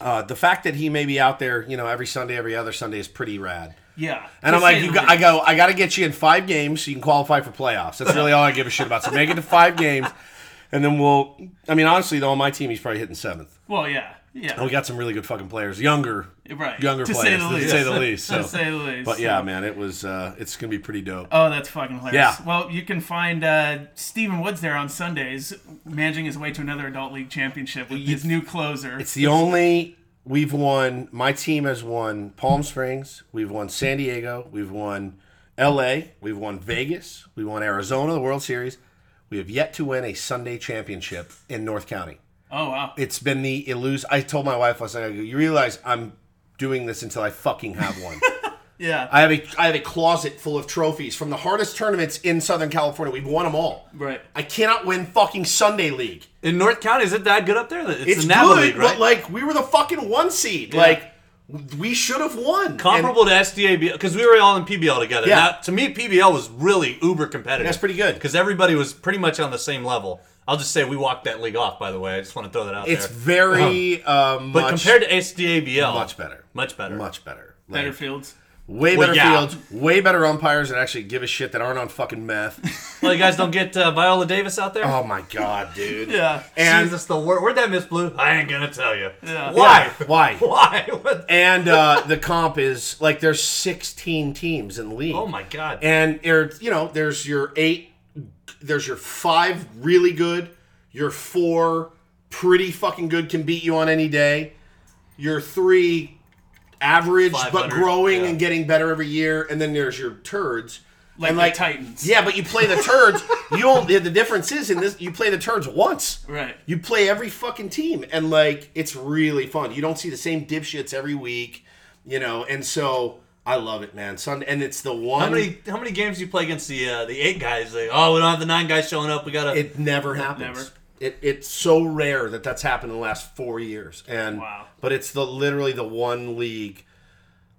uh, the fact that he may be out there, you know, every Sunday, every other Sunday is pretty rad. Yeah. And I'm like, you got, I go, I got to get you in five games so you can qualify for playoffs. That's really all I give a shit about. So make it to five games, and then we'll. I mean, honestly, though, on my team, he's probably hitting seventh. Well, yeah, yeah. And we got some really good fucking players, younger, right. younger to players, say the to say the least. So. to say the least. But yeah, man, it was. Uh, it's gonna be pretty dope. Oh, that's fucking hilarious. Yeah. Well, you can find uh, Steven Woods there on Sundays, managing his way to another adult league championship with his new closer. It's the only we've won. My team has won Palm Springs. We've won San Diego. We've won L.A. We've won Vegas. We won Arizona, the World Series. We have yet to win a Sunday championship in North County. oh wow. It's been the illuse. I told my wife last night. I go, you realize I'm doing this until I fucking have one. Yeah. I have a I have a closet full of trophies from the hardest tournaments in Southern California. We've won them all. right. I cannot win fucking Sunday League. in North County, is it that good up there? It's, It's the NABA good, League, right? but like we were the fucking one seed. Like we should have won. comparable to SDABL because we were all in PBL together. Yeah. Now, to me, PBL was really uber competitive. That's pretty good. because everybody was pretty much on the same level. I'll just say we walked that league off. By the way, I just want to throw that out it's there. very um, but much, compared to SDABL, much better. much better. Much better. Better fields. Way Well, better yeah. fields, way better umpires that actually give a shit that aren't on fucking meth. Well, you guys don't get uh, Viola Davis out there. oh my god, dude. Yeah. And Jesus, the word. Where'd that Miss Blue? I ain't gonna tell you. Yeah. Why? Yeah, why? Why? What? And uh, the comp is like there's 16 teams in the league. Oh my god. And there, you know, there's your eight, there's your five really good, your four pretty fucking good can beat you on any day, your three average but growing yeah. and getting better every year, and then there's your turds. Like and the Titans. Yeah, but you play the turds. you only the difference is in this you play the turds once. Right. You play every fucking team, and like it's really fun. You don't see the same dipshits every week, you know. And so I love it, man. Sun, and it's the one. How many how many games do you play against the uh, the eight guys? Like, oh, we don't have the nine guys showing up. We gotta. It never happens. Never. It, it's so rare that that's happened in the last four years, and Wow. but it's the literally the one league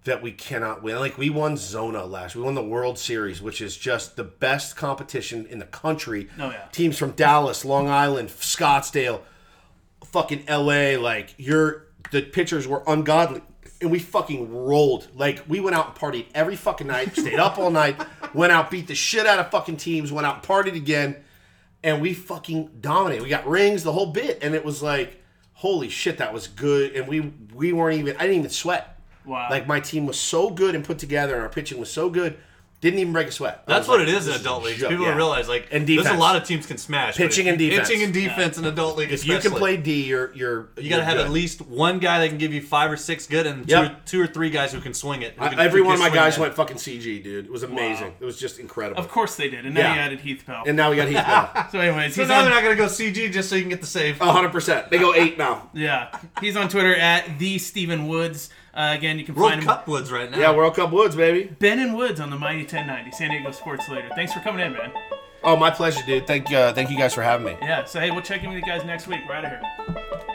that we cannot win. Like we won Zona last, we won the World Series, which is just the best competition in the country. Oh, yeah. Teams from Dallas, Long Island, Scottsdale, fucking L.A. Like you're the pitchers were ungodly. And we fucking rolled. Like we went out and partied every fucking night, stayed up all night, went out, beat the shit out of fucking teams, went out and partied again and we fucking dominated. We got rings, the whole bit, and it was like, holy shit, that was good. And we we weren't even. I didn't even sweat. Wow. Like my team was so good and put together, and our pitching was so good, didn't even break a sweat. I That's was what like, it is in this adult a leagues. joke. People Yeah. don't realize like And there's a lot of teams can smash but Pitching and defense. Pitching and defense in adult league. If you can especially. play D, you're you're You gotta you're have good. at least one guy that can give you five or six good, and Yep. two, or, two or three guys who can swing it. who I- can- every who one of can my swing guys it. went fucking CG, dude. It was amazing. Wow. It was just incredible. Of course they did, and now Yeah. you added Heath Bell. And now we got Heath Bell. so, anyways, So he's now on, they're not gonna go CG just so you can get the save. 100. percent They go eight now. yeah, he's on Twitter at the Steven Woods. Uh, again, you can World find him World Cup Woods right now. Yeah, World Cup Woods, baby. Ben and Woods on the Mighty 1090 San Diego Sports Later. Thanks for coming in, man. Oh, my pleasure, dude. Thank uh, thank you guys for having me. Yeah, so hey, we'll check in with you guys next week. We're out of here.